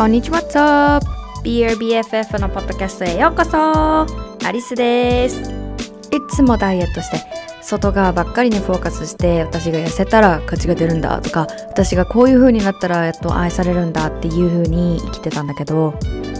こんにちは、What's? BRBFF のポッドキャストへようこそアリスですいつもダイエットして外側ばっかりにフォーカスして私が痩せたら価値が出るんだとか私がこういう風になったらやっと愛されるんだっていう風に生きてたんだけど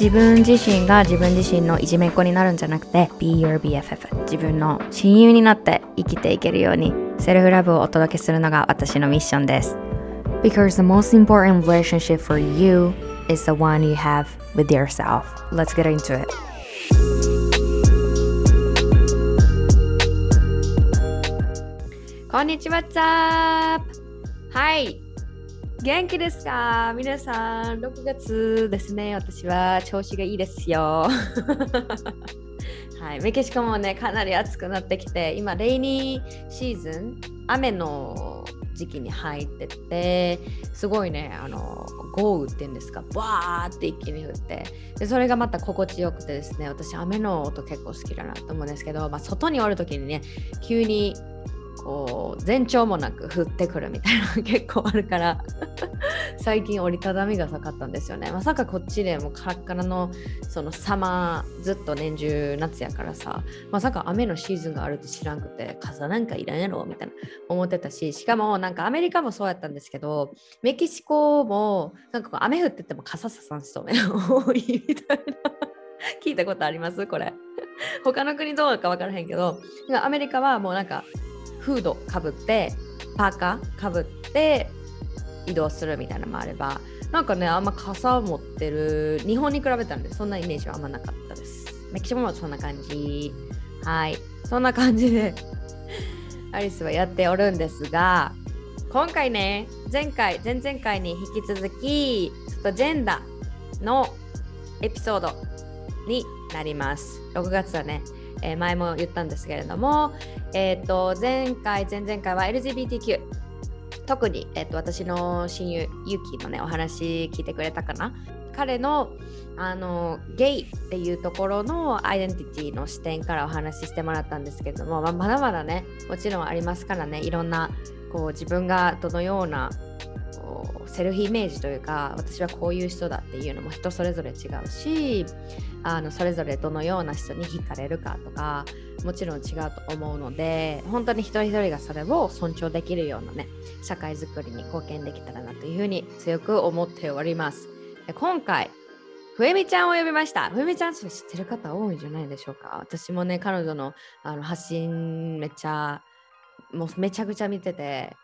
自分自身が自分自身のいじめっ子になるんじゃなくて Be your BFF 自分の親友になって生きていけるようにセルフラブをお届けするのが私のミッションです Because the most important relationship for you is the one you have with yourself Let's get into it こんにちは、What's up? はい。元気ですか？皆さん、6月ですね。私は調子がいいですよ。はい、メキシコもね、かなり暑くなってきて、今、レイニーシーズン、雨の時期に入ってて、すごいね、あの、豪雨っていうんですか、バーって一気に降って、でそれがまた心地よくてですね、私、雨の音結構好きだなと思うんですけど、まあ、外におるときにね、急にこう前兆もなく降ってくるみたいなのが結構あるから 最近折りたたみが下かったんですよね。まさかこっちでもカラッカラのそのサマーずっと年中夏やからさまさか雨のシーズンがあるって知らんくて傘なんかいらんやろみたいな思ってたししかもなんかアメリカもそうやったんですけどメキシコもなんかこう雨降ってても傘ささん人ね多いみたいな。聞いたことあります？これ。他の国どうか分からへんけどアメリカはもうなんかフードかぶってパーカーかぶって移動するみたいなのもあればなんかねあんま傘を持ってる日本に比べたらねそんなイメージはあんまなかったです。メキシコもそんな感じ。はい。そんな感じで アリスはやっておるんですが今回ね前回前々回に引き続きちょっとジェンダーのエピソードになります。6月はねえー、前も言ったんですけれども、えー、と前回前々回は LGBTQ 特に、えー、と私の親友ユキのねお話聞いてくれたかな。彼のあのゲイっていうところのアイデンティティの視点からお話ししてもらったんですけれども、まあ、まだまだねもちろんありますからねいろんなこう自分がどのようなセルフイメージというか私はこういう人だっていうのも人それぞれ違うしあのそれぞれどのような人に惹かれるかとかもちろん違うと思うので本当に一人一人がそれを尊重できるようなね社会づくりに貢献できたらなというふうに強く思っております。で今回ふえみちゃんを呼びました。ふえみちゃん知ってる方多いんじゃないでしょうか？私もね彼女のあの発信めっちゃもうめちゃくちゃ見てて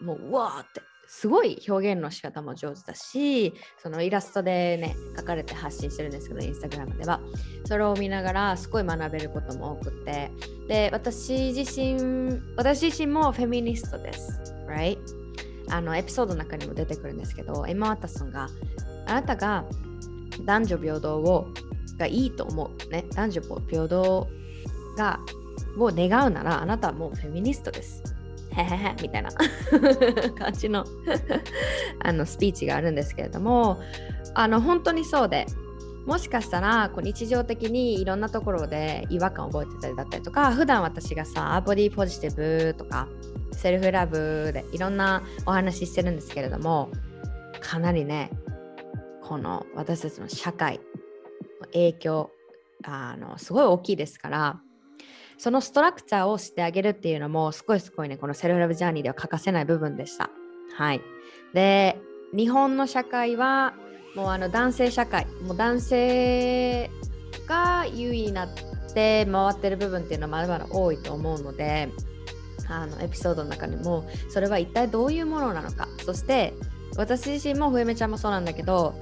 もううわーって。すごい表現の仕方も上手だしそのイラストでね書かれて発信してるんですけどインスタグラムでは。それを見ながらすごい学べることも多くて。で私自身私自身もフェミニストです。Right? あのエピソードの中にも出てくるんですけどエマ・ワタソンがあなたが男女平等をがいいと思うね。男女平等がを願うならあなたはもうフェミニストです。へへへみたいな。感じの あのスピーチがあるんですけれどもあの本当にそうでもしかしたらこう日常的にいろんなところで違和感を覚えてたりだったりとか普段私がさボディポジティブとかセルフラブでいろんなお話ししてるんですけれどもかなりねこの私たちの社会の影響あのすごい大きいですからそのストラクチャーをしてあげるっていうのもすごいすごいねこのセルフラブジャーニーでは欠かせない部分でした。はい、で日本の社会はもうあの男性社会もう男性が優位になって回ってる部分っていうのはまだまだ多いと思うのであのエピソードの中にも。それは一体どういうものなのか。そして私自身もふえめちゃんもそうなんだけど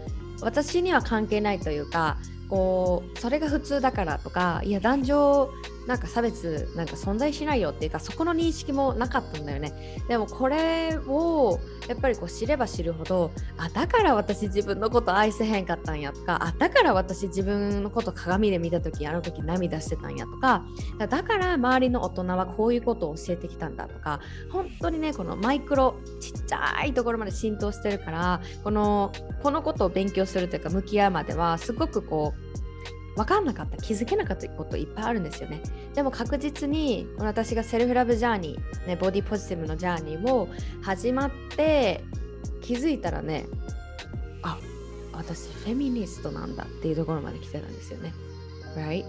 私には関係ないというかこうそれが普通だからとかいや男女なんか差別なんか存在しないよっていうかそこの認識もなかったんだよね。でもこれをやっぱりこう知れば知るほどあだから私自分のこと愛せへんかったんやとかあだから私自分のこと鏡で見た時あの時涙してたんやとかだから周りの大人はこういうことを教えてきたんだとか本当にねこのマイクロちっちゃいところまで浸透してるからこのこのことを勉強するというか向き合うまではすごくこう分かんなかった気づけなかったこといっぱいあるんですよね。でも確実に私がセルフラブジャーニー、ね、ボディポジティブのジャーニーを始まって気づいたらねあ私フェミニストなんだっていうところまで来てたんですよね。Right?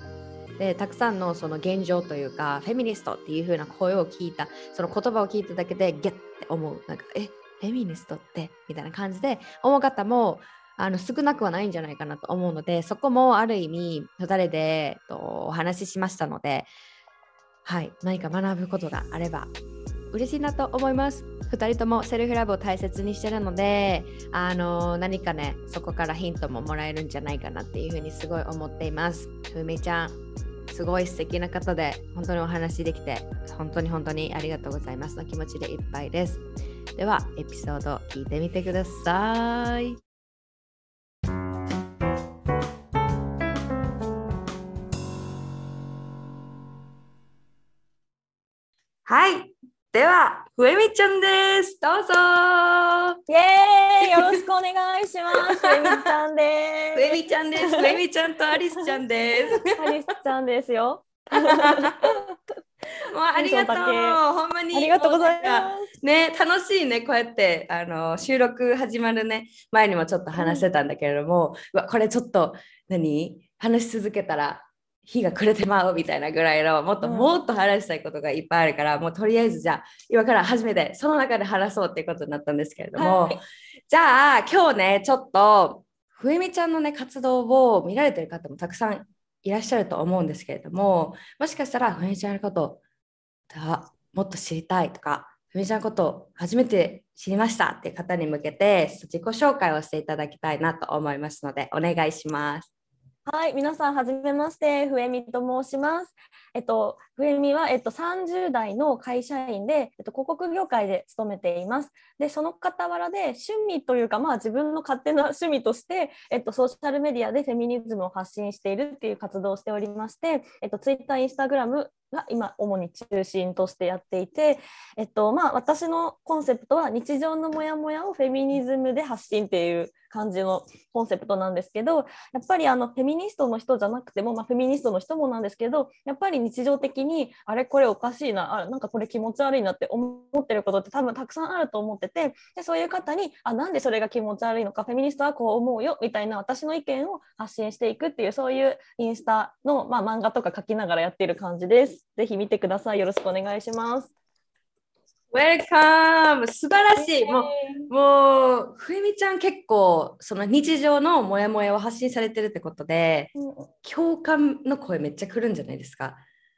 でたくさんのその現状というかフェミニストっていう風な声を聞いたその言葉を聞いただけでゲッって思う。なんかえフェミニストって？みたいな感じで思う方もあの少なくはないんじゃないかなと思うのでそこもある意味2人でとお話ししましたのではい何か学ぶことがあれば嬉しいなと思います。2人ともセルフラブを大切にしてるのであの何かねそこからヒントももらえるんじゃないかなっていうふうにすごい思っています。ふみちゃんすごい素敵な方で本当にお話しできて本当に本当にありがとうございますの気持ちでいっぱいです。ではエピソード聞いてみてください。はい。では、ふえみちゃんです。どうぞイエーイよろしくお願いします。ふえみちゃんです。ふえみちゃんです。ふえみちゃんとアリスちゃんです。アリスちゃんですよ。もうありがとう。ほんまに。ありがとうございます。ね、楽しいね。こうやってあの収録始まるね前にもちょっと話してたんだけれども、うん、わこれちょっと何？話し続けたら日が暮れてまうみたいなぐらいのもっともっと話したいことがいっぱいあるから、うん、もうとりあえずじゃあ今から初めてその中で話そうっていうことになったんですけれども、はい、じゃあ今日ねちょっとふえみちゃんのね活動を見られてる方もたくさんいらっしゃると思うんですけれどももしかしたらふえみちゃんのこともっと知りたいとかふえみちゃんのこと初めて知りましたっていう方に向けて自己紹介をしていただきたいなと思いますのでお願いします。はい、皆さんはじめまして、ふえみと申します。えっと、ふえみは、えっと、30代の会社員で、えっと、広告業界で勤めています。で、その傍らで趣味というか、まあ、自分の勝手な趣味として、えっと、ソーシャルメディアでフェミニズムを発信しているっていう活動をしておりまして、えっと、ツイが今主に中心としてやっていて、えっとまあ、私のコンセプトは日常のモヤモヤをフェミニズムで発信っていう感じのコンセプトなんですけどやっぱりあのフェミニストの人じゃなくても、まあ、フェミニストの人もなんですけどやっぱり日常的にあれこれおかしいなあなんかこれ気持ち悪いなって思ってることって多分たくさんあると思っててでそういう方にあなんでそれが気持ち悪いのかフェミニストはこう思うよみたいな私の意見を発信していくっていうそういうインスタの、まあ、漫画とか書きながらやっている感じです。ぜひ見てください。よろしくお願いします。ウェルカム素晴らしい。もう、もう、ふえみちゃん結構、その日常のモヤモヤを発信されてるってことで、うん、共感の声めっちゃ来るんじゃないですか？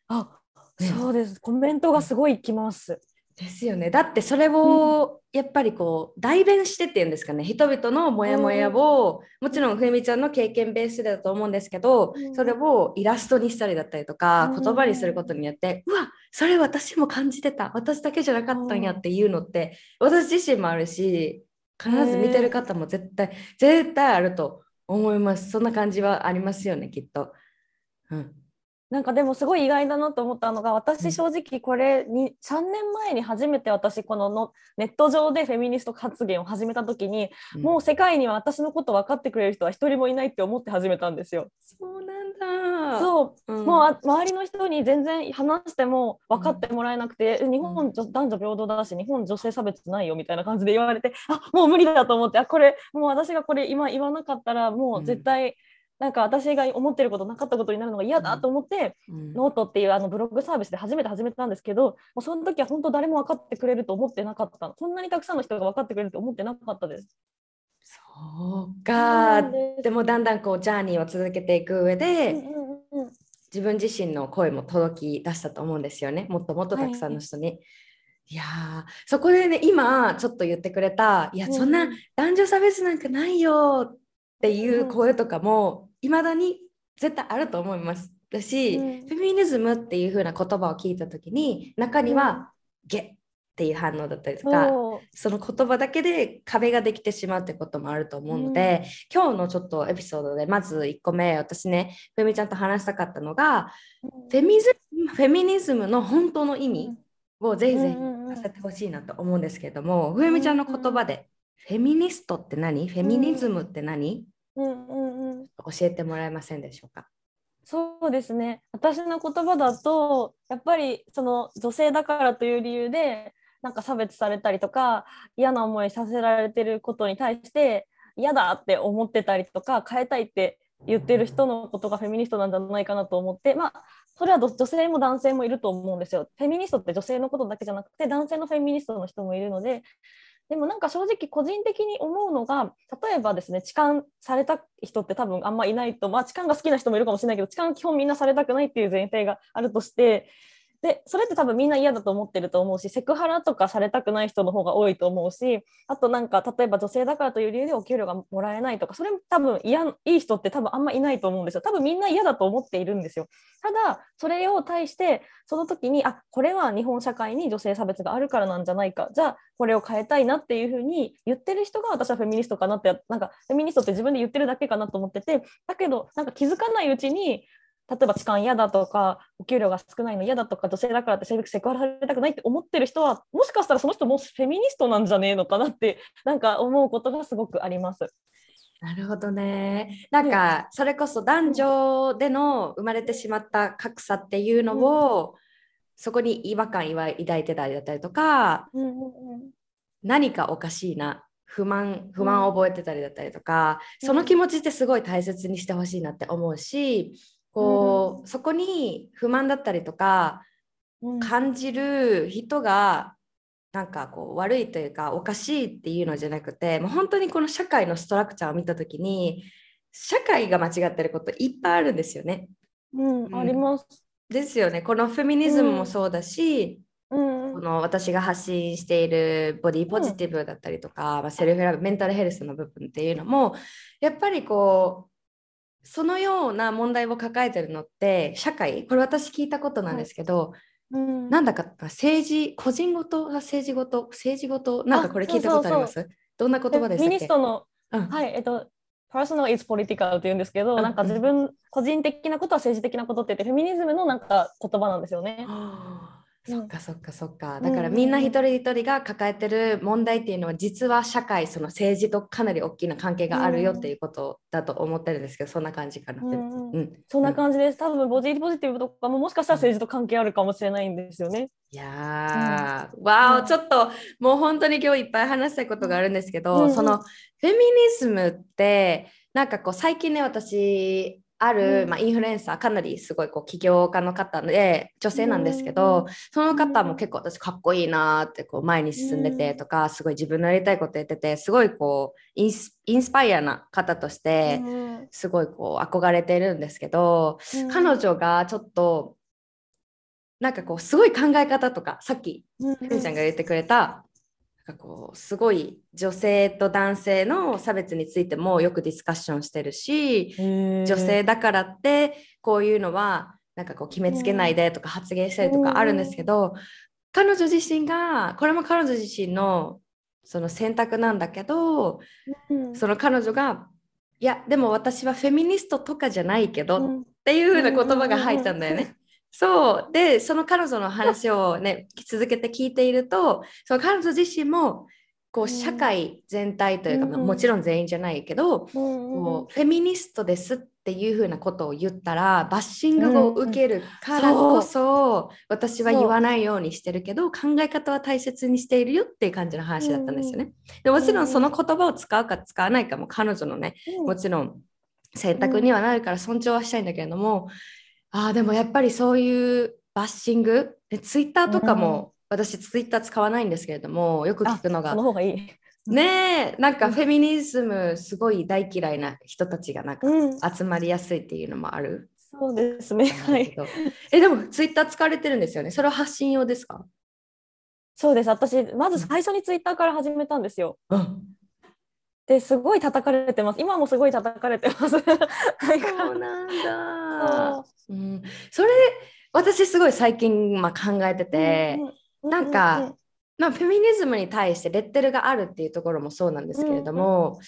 あ、ね、そうです。コメントがすごい来ます。ですよね。だってそれをやっぱりこう代弁してっていうんですかね。人々のモヤモヤを、うん、もちろんふみちゃんの経験ベースでだと思うんですけど、うん、それをイラストにしたりだったりとか、うん、言葉にすることによってうわそれ私も感じてた。私だけじゃなかったんやっていうのって私自身もあるし必ず見てる方も絶対絶対あると思います。そんな感じはありますよねきっと。うんなんかでもすごい意外だなと思ったのが私正直これに3年前に初めて私こののネット上でフェミニスト発言を始めた時に、うん、もう世界には私のこと分かってくれる人は一人もいないって思って始めたんですよ。そうなんだ。そう、うん、もう周りの人に全然話しても分かってもらえなくて、うん、日本男女平等だし日本女性差別ないよみたいな感じで言われてあもう無理だと思ってあこれもう私がこれ今言わなかったらもう絶対、なんか私が思ってることなかったことになるのが嫌だと思って、うん、ノートっていうあのブログサービスで初めて始めたんですけどもうその時は本当誰も分かってくれると思ってなかったこんなにたくさんの人が分かってくれると思ってなかったです。そうか。で？もだんだんこう journey を続けていく上で、うんうんうん、自分自身の声も届き出したと思うんですよね。もっともっとたくさんの人に。はいい。やそこでね今ちょっと言ってくれたいやそんな男女差別なんかないよっていう声とかもいまだに絶対あると思います。だし、うん。フェミニズムっていう風な言葉を聞いた時に中には「ゲ」っていう反応だったりとか、その言葉だけで壁ができてしまうってこともあると思うので、今日のちょっとエピソードでまず1個目私ねフェミちゃんと話したかったのがフェミズフェミニズムの本当の意味をぜひぜひうんうんうん聞かせてほしいなと思うんですけども、ふえみちゃんの言葉で、フェミニストって何？フェミニズムって何、うんうんうん。教えてもらえませんでしょうか？そうですね。私の言葉だとやっぱりその女性だからという理由でなんか差別されたりとか嫌な思いさせられてることに対して嫌だって思ってたりとか変えたいって言ってる人のことがフェミニストなんじゃないかなと思ってまあそれはど女性も男性もいると思うんですよ。フェミニストって女性のことだけじゃなくて男性のフェミニストの人もいるのででもなんか正直個人的に思うのが例えばですね痴漢された人って多分あんまいないとまあ痴漢が好きな人もいるかもしれないけど痴漢基本みんなされたくないっていう前提があるとしてでそれって多分みんな嫌だと思ってると思うしセクハラとかされたくない人の方が多いと思うしあとなんか例えば女性だからという理由でお給料がもらえないとかそれ多分嫌いい人って多分あんまいないと思うんですよ。多分みんな嫌だと思っているんですよ。ただそれを対してその時にあこれは日本社会に女性差別があるからなんじゃないか。じゃあこれを変えたいなっていうふうに言ってる人が私はフェミニストかなってなんかフェミニストって自分で言ってるだけかなと思っててだけどなんか気づかないうちに例えば痴漢嫌だとかお給料が少ないの嫌だとか女性だからって性別セクハラされたくないって思ってる人はもしかしたらその人もフェミニストなんじゃねえのかなってなんか思うことがすごくあります。なるほどね。なんか、それこそ男女での生まれてしまった格差っていうのを、そこに違和感抱いてたりだったりとか、うんうんうん。何かおかしいな不満不満を覚えてたりだったりとか、その気持ちってすごい大切にしてほしいなって思うしこう、そこに不満だったりとかうん感じる人がなんかこう悪いというかおかしいっていうのじゃなくてもう本当にこの社会のストラクチャーを見た時に社会が間違ってることいっぱいあるんですよね。うんうんあります。ですよね。このフェミニズムもそうだし、うんこの私が発信しているボディポジティブだったりとか、まあ、セルフラブメンタルヘルスの部分っていうのもやっぱりこうそのような問題を抱えてるのって社会これ私聞いたことなんですけど、うん。なんだか政治個人ごと政治ごと政治ごとなんかこれ聞いたことあります？どんな言葉でしたっけ？ニストのうん。はい、えっと、personal is political って言うんですけど、うん。なんか自分、個人的なことは政治的なことって言って、フェミニズムのなんか言葉なんですよね。はあそっかそっかそっか。んだからみんな一人一人が抱えてる問題っていうのは実は社会その政治とかなり大きな関係があるよっていうことだと思ってるんですけどそんな感じかなって。うんうんそんな感じです。多分ボディポジティブとかももしかしたら政治と関係あるかもしれないんですよね。いやー、わーお、うんちょっともう本当に今日いっぱい話したいことがあるんですけど、うんうんそのフェミニズムってなんかこう最近ね私ある、うん。まあ、インフルエンサーかなりすごいこう起業家の方で女性なんですけど、うんその方も結構私かっこいいなーってこう前に進んでてとか、すごい自分のやりたいことやっててすごいこうインスインスパイアな方としてうんすごいこう憧れてるんですけど、彼女がちょっとなんかこうすごい考え方とかさっきうん。ふみちゃんが言ってくれたなんかこうすごい女性と男性の差別についてもよくディスカッションしてるし女女性だからってこういうのはなんかこう決めつけないでとか発言したりとかあるんですけど、彼女自身がこれも彼女自身のその選択なんだけどその彼女がいやでも私はフェミニストとかじゃないけど、っていう風な言葉が入ったんだよね。そう。でその彼女の話をね続けて聞いているとその彼女自身もこううん。社会全体というか、うんまあもちろん全員じゃないけど、ここうフェミニストですっていう風なことを言ったらバッシングを受けるからこそ、私は言わないようにしてるけど考え方は大切にしているよっていう感じの話だったんですよね。でもちろんその言葉を使うか使わないかも彼女のねもちろん選択にはなるから尊重はしたいんだけれども、ああでもやっぱりそういうバッシングでツイッターとかも、私ツイッター使わないんですけれどもよく聞くのがその方がいい。ねえなんかフェミニズムすごい大嫌いな人たちがなんかうん、集まりやすいっていうのもある。そうですね。はい。えでもツイッター使われてるんですよね？それは発信用ですか？そうです。私、まず最初にツイッターから始めたんですよ。うん。ですごい叩かれてます。今もすごい叩かれてます。そうなんだ。う、ん、それ私すごい最近、まあ、考えてて、なんか、まあ、フェミニズムに対してレッテルがあるっていうところもそうなんですけれども、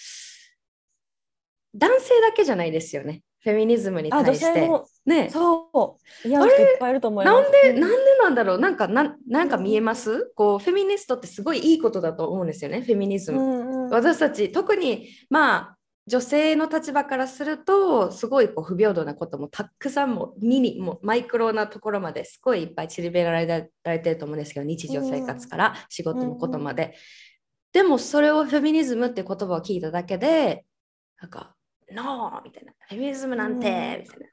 男性だけじゃないですよね。フェミニズムに対して。ね、そう。いやあれいっぱいいると思います。なんで、うなんでなんだろう。なんかなんなんか見えます？こうフェミニストってすごいいいことだと思うんですよね。フェミニズム。うんうん私たち特にまあ女性の立場からするとすごいこう不平等なこともたくさんもミニもマイクロなところまですごいいっぱい散りべられられてると思うんですけど日常生活から仕事のことまで、でもそれをフェミニズムって言葉を聞いただけでなんか「ノー!」みたいな「フェミニズムなんて!」みたいな。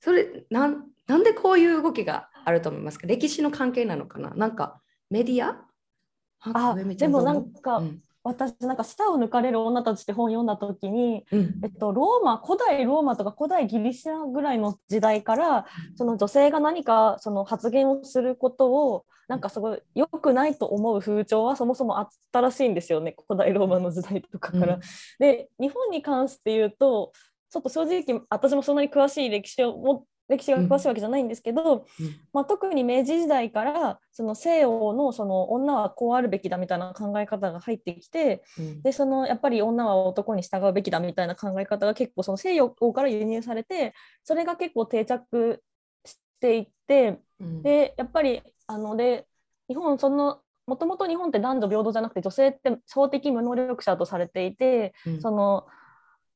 それなんなんでこういう動きがあると思いますか？歴史の関係なのかな？なんかメディア？あでもなんか、うん私なんか舌を抜かれる女たちって本読んだ時に、うん。えっと、ローマ古代ローマとか古代ギリシャぐらいの時代からその女性が何かその発言をすることをなんかすごい良くないと思う風潮はそもそもあったらしいんですよね古代ローマの時代とかから。うん。で日本に関して言うとちょっと正直私もそんなに詳しい歴史をも歴史が詳しいわけじゃないんですけど、うん。まあ、特に明治時代からその西洋のその女はこうあるべきだみたいな考え方が入ってきてうん。でそのやっぱり女は男に従うべきだみたいな考え方が結構その西洋から輸入されてそれが結構定着していってうん。でやっぱりあので日本そのもともと日本って男女平等じゃなくて女性って法的無能力者とされていてうん。その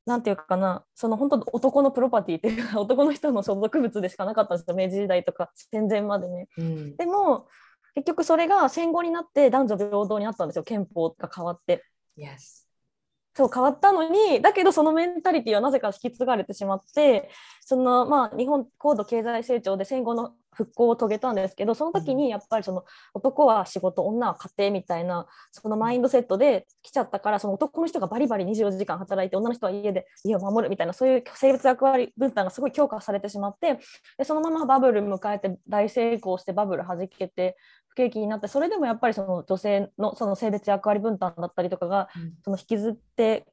なんていうかなその本当男のプロパティっていうか 男の人の所属物でしかなかったんですよ明治時代とか戦前までね。うんでも結局それが戦後になって男女平等になったんですよ憲法が変わって。Yes そう変わったのにだけどそのメンタリティはなぜか引き継がれてしまってそのまあ日本高度経済成長で戦後の復興を遂げたんですけどその時にやっぱりその男は仕事女は家庭みたいなそのマインドセットで来ちゃったからその男の人がバリバリ24時間働いて女の人は家で家を守るみたいなそういう性別役割分担がすごい強化されてしまってでそのままバブル迎えて大成功してバブル弾けて不景気になってそれでもやっぱりその女性のその性別役割分担だったりとかがその引きずって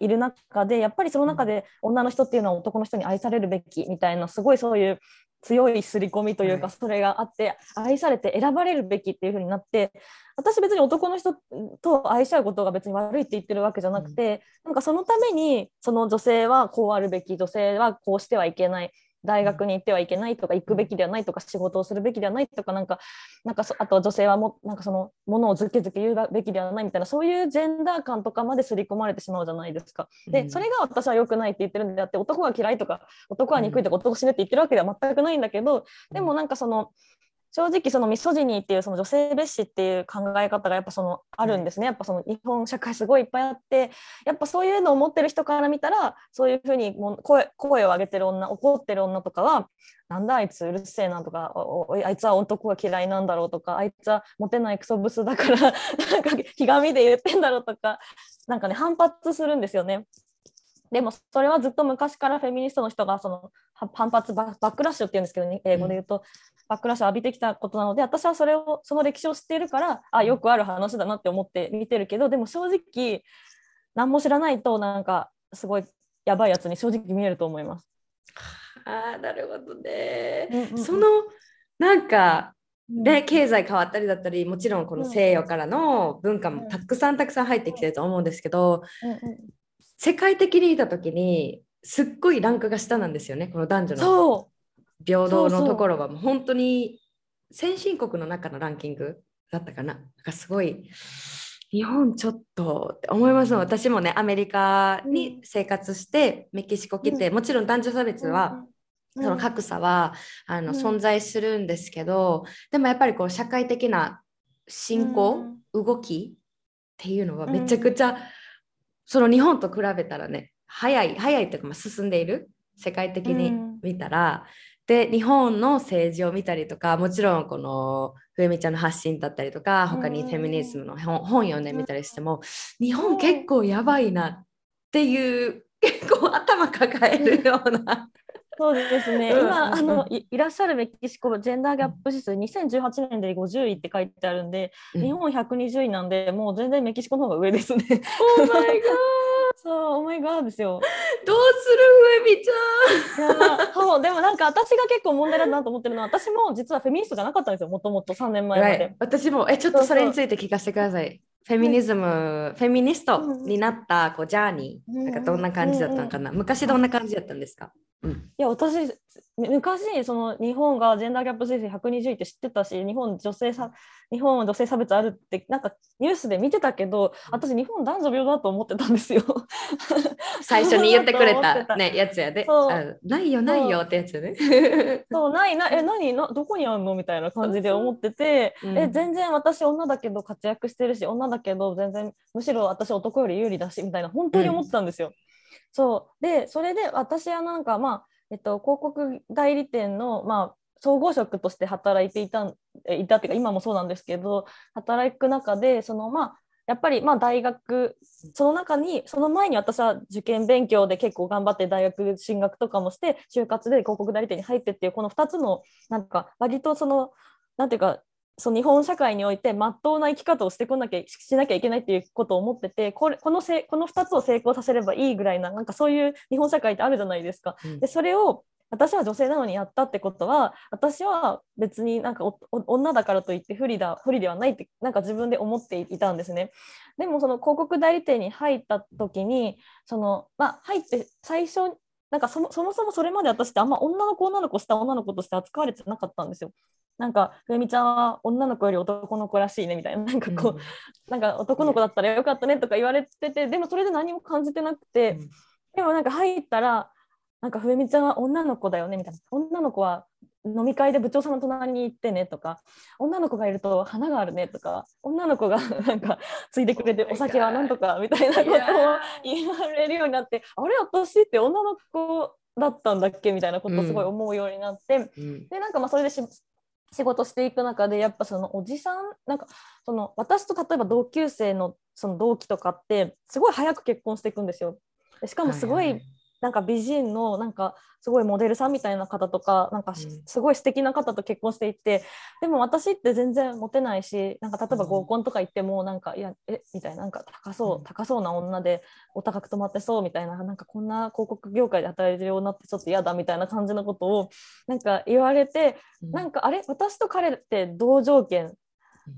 いる中でやっぱりその中で女の人っていうのは男の人に愛されるべきみたいなすごいそういう強い刷り込みというかはい。それがあって愛されて選ばれるべきっていう風になって私別に男の人と愛し合うことが別に悪いって言ってるわけじゃなくてなんかそのためにその女性はこうあるべき女性はこうしてはいけない大学に行ってはいけないとか行くべきではないとか仕事をするべきではないとかなんかなんかそあとは女性はもなんかそのものをずけずけ言うべきではないみたいなそういうジェンダー感とかまで刷り込まれてしまうじゃないですか。うん。でそれが私は良くないって言ってるんであって男が嫌いとか男は憎いとか男死ねって言ってるわけでは全くないんだけどでもなんかその正直そのミソジニーっていうその女性蔑視っていう考え方がやっぱそのあるんですねやっぱその日本社会すごいいっぱいあってやっぱそういうのを持ってる人から見たらそういうふうにもう声声を上げてる女怒ってる女とかはなんだあいつうるせえなとかあいつは男が嫌いなんだろうとかあいつはモテないクソブスだから なんかひがみで言ってんだろうとかなんかね反発するんですよね。でもそれはずっと昔からフェミニストの人がそのは反発ババックラッシュって言うんですけど、ね、英語で言うと、バックラッシュを浴びてきたことなので私はそれをその歴史を知っているからあよくある話だなって思って見てるけどでも正直何も知らないとなんかすごいやばいやつに正直見えると思います。ああなるほどね。うんうんうん。そのなんかね、経済変わったりだったりもちろんこの西洋からの文化もたくさんたくさん入ってきてると思うんですけどうんうん世界的に見た時にすっごいランクが下なんですよねこの男女の。そ平等のところは。もう本当に先進国の中のランキングだったかな。なんかすごい日本ちょっとって思います。私もねアメリカに生活してメキシコ来て、もちろん男女差別うは、うんその格差はあの、うん。存在するんですけどでもやっぱりこう社会的な進行、動きっていうのはめちゃくちゃ、その日本と比べたらね早い早いというかまあ進んでいる世界的にうん見たら、で日本の政治を見たりとかもちろんこの冬美ちゃんの発信だったりとか他にフェミニズムの本本読んでみたりしても日本結構やばいなっていう結構頭抱えるような。そうですね、うん今あうん。のいいらっしゃるメキシコジェンダーギャップ指数2018年で50位って書いてあるんで、日本120位なんでもう全然メキシコの方が上ですね。Oh my god! そう、お前がですよ。どうするふえみちゃん。いやそうでもなんか私が結構問題だなと思ってるのは私も実はフェミニストじゃなかったんですよもともと3年前まで。私もえちょっとそれについて聞かせてください。フェミニズム、フェミニストになったこうジャーニー、なんかどんな感じだったのかな、昔どんな感じだったんですか、うん、いや私昔その日本がジェンダーギャップ推定120位って知ってたし日本女性さ日本は女性差別あるってなんかニュースで見てたけど私日本男女平等だと思ってたんですよ。最初に言ってくれた ねやつやで。ないよないよってやつね。そうないなえ何などこにあんのみたいな感じで思ってて、うん、え全然私女だけど活躍してるし女だけど全然むしろ私男より有利だしみたいな本当に思ってたんですよ。そう。でそれで私はなんかまあえっと、広告代理店の、まあ、総合職として働いていたいたっていうか今もそうなんですけど働く中でそのまあやっぱりまあ大学その中にその前に私は受験勉強で結構頑張って大学進学とかもして就活で広告代理店に入ってっていうこの2つのなんか割とそのなんていうかその日本社会において真っ当な生き方をしてこなきゃしなきゃいけないっていうことを思っててこれこのせこの2つを成功させればいいぐらいななんかそういう日本社会ってあるじゃないですか。うん、でそれを私は女性なのにやったってことは私は別になんか女だからといって不利だ不利ではないってなんか自分で思っていたんですね。でもその広告代理店に入った時にその、まあ、入って最初なんかそもそもそもそれまで私ってあんま女の子女の子した女の子として扱われてなかったんですよ。なんかふみちゃんは女の子より男の子らしいねみたいな。なんかこう、うん、なんか男の子だったらよかったねとか言われててでもそれで何も感じてなくて、うん、でもなんか入ったらなんかふみちゃんは女の子だよねみたいな。女の子は飲み会で部長さんの隣に行ってねとか女の子がいると花があるねとか女の子が なんかついてくれてお酒はなんとかみたいなことを言われるようになってあれ私って女の子だったんだっけみたいなことをすごい思うようになって、うん、でなんかまあそれでし仕事していく中でやっぱそのおじさんなんかその私と例えば同級生のその同期とかってすごい早く結婚していくんですよ。しかもすごいなんか美人のなんかすごいモデルさんみたいな方とかなんかすごい素敵な方と結婚していって、でも私って全然モテないしなんか例えば合コンとか行ってもなんかいやえみたいななんか高そう高そうな女でお高く泊まってそうみたいななんかこんな広告業界で働いてるようになってちょっと嫌だみたいな感じのことをなんか言われて、なんかあれ私と彼って同条件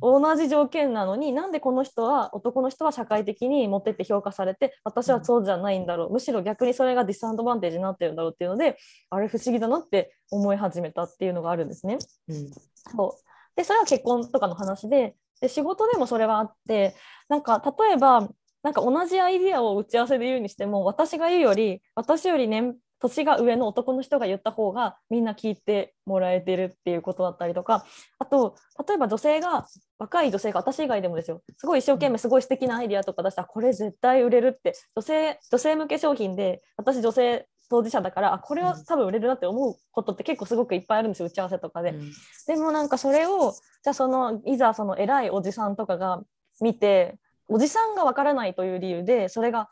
同じ条件なのになんでこの人は男の人は社会的に持ってって評価されて私はそうじゃないんだろう。むしろ逆にそれがディスアドバンテージになってるんだろうっていうのであれ不思議だなって思い始めたっていうのがあるんですね。うん、そう。でそれは結婚とかの話でで仕事でもそれはあってなんか例えばなんか同じアイディアを打ち合わせで言うにしても私が言うより私より年年が上の男の人が言った方がみんな聞いてもらえてるっていうことだったりとか。あと例えば女性が若い女性が私以外でもですよ。すごい一生懸命すごい素敵なアイディアとか出したらこれ絶対売れるって。女性女性向け商品で私女性当事者だからあこれは多分売れるなって思うことって結構すごくいっぱいあるんですよ打ち合わせとかで。うん、でもなんかそれをじゃあそのいざその偉いおじさんとかが見ておじさんがわからないという理由でそれが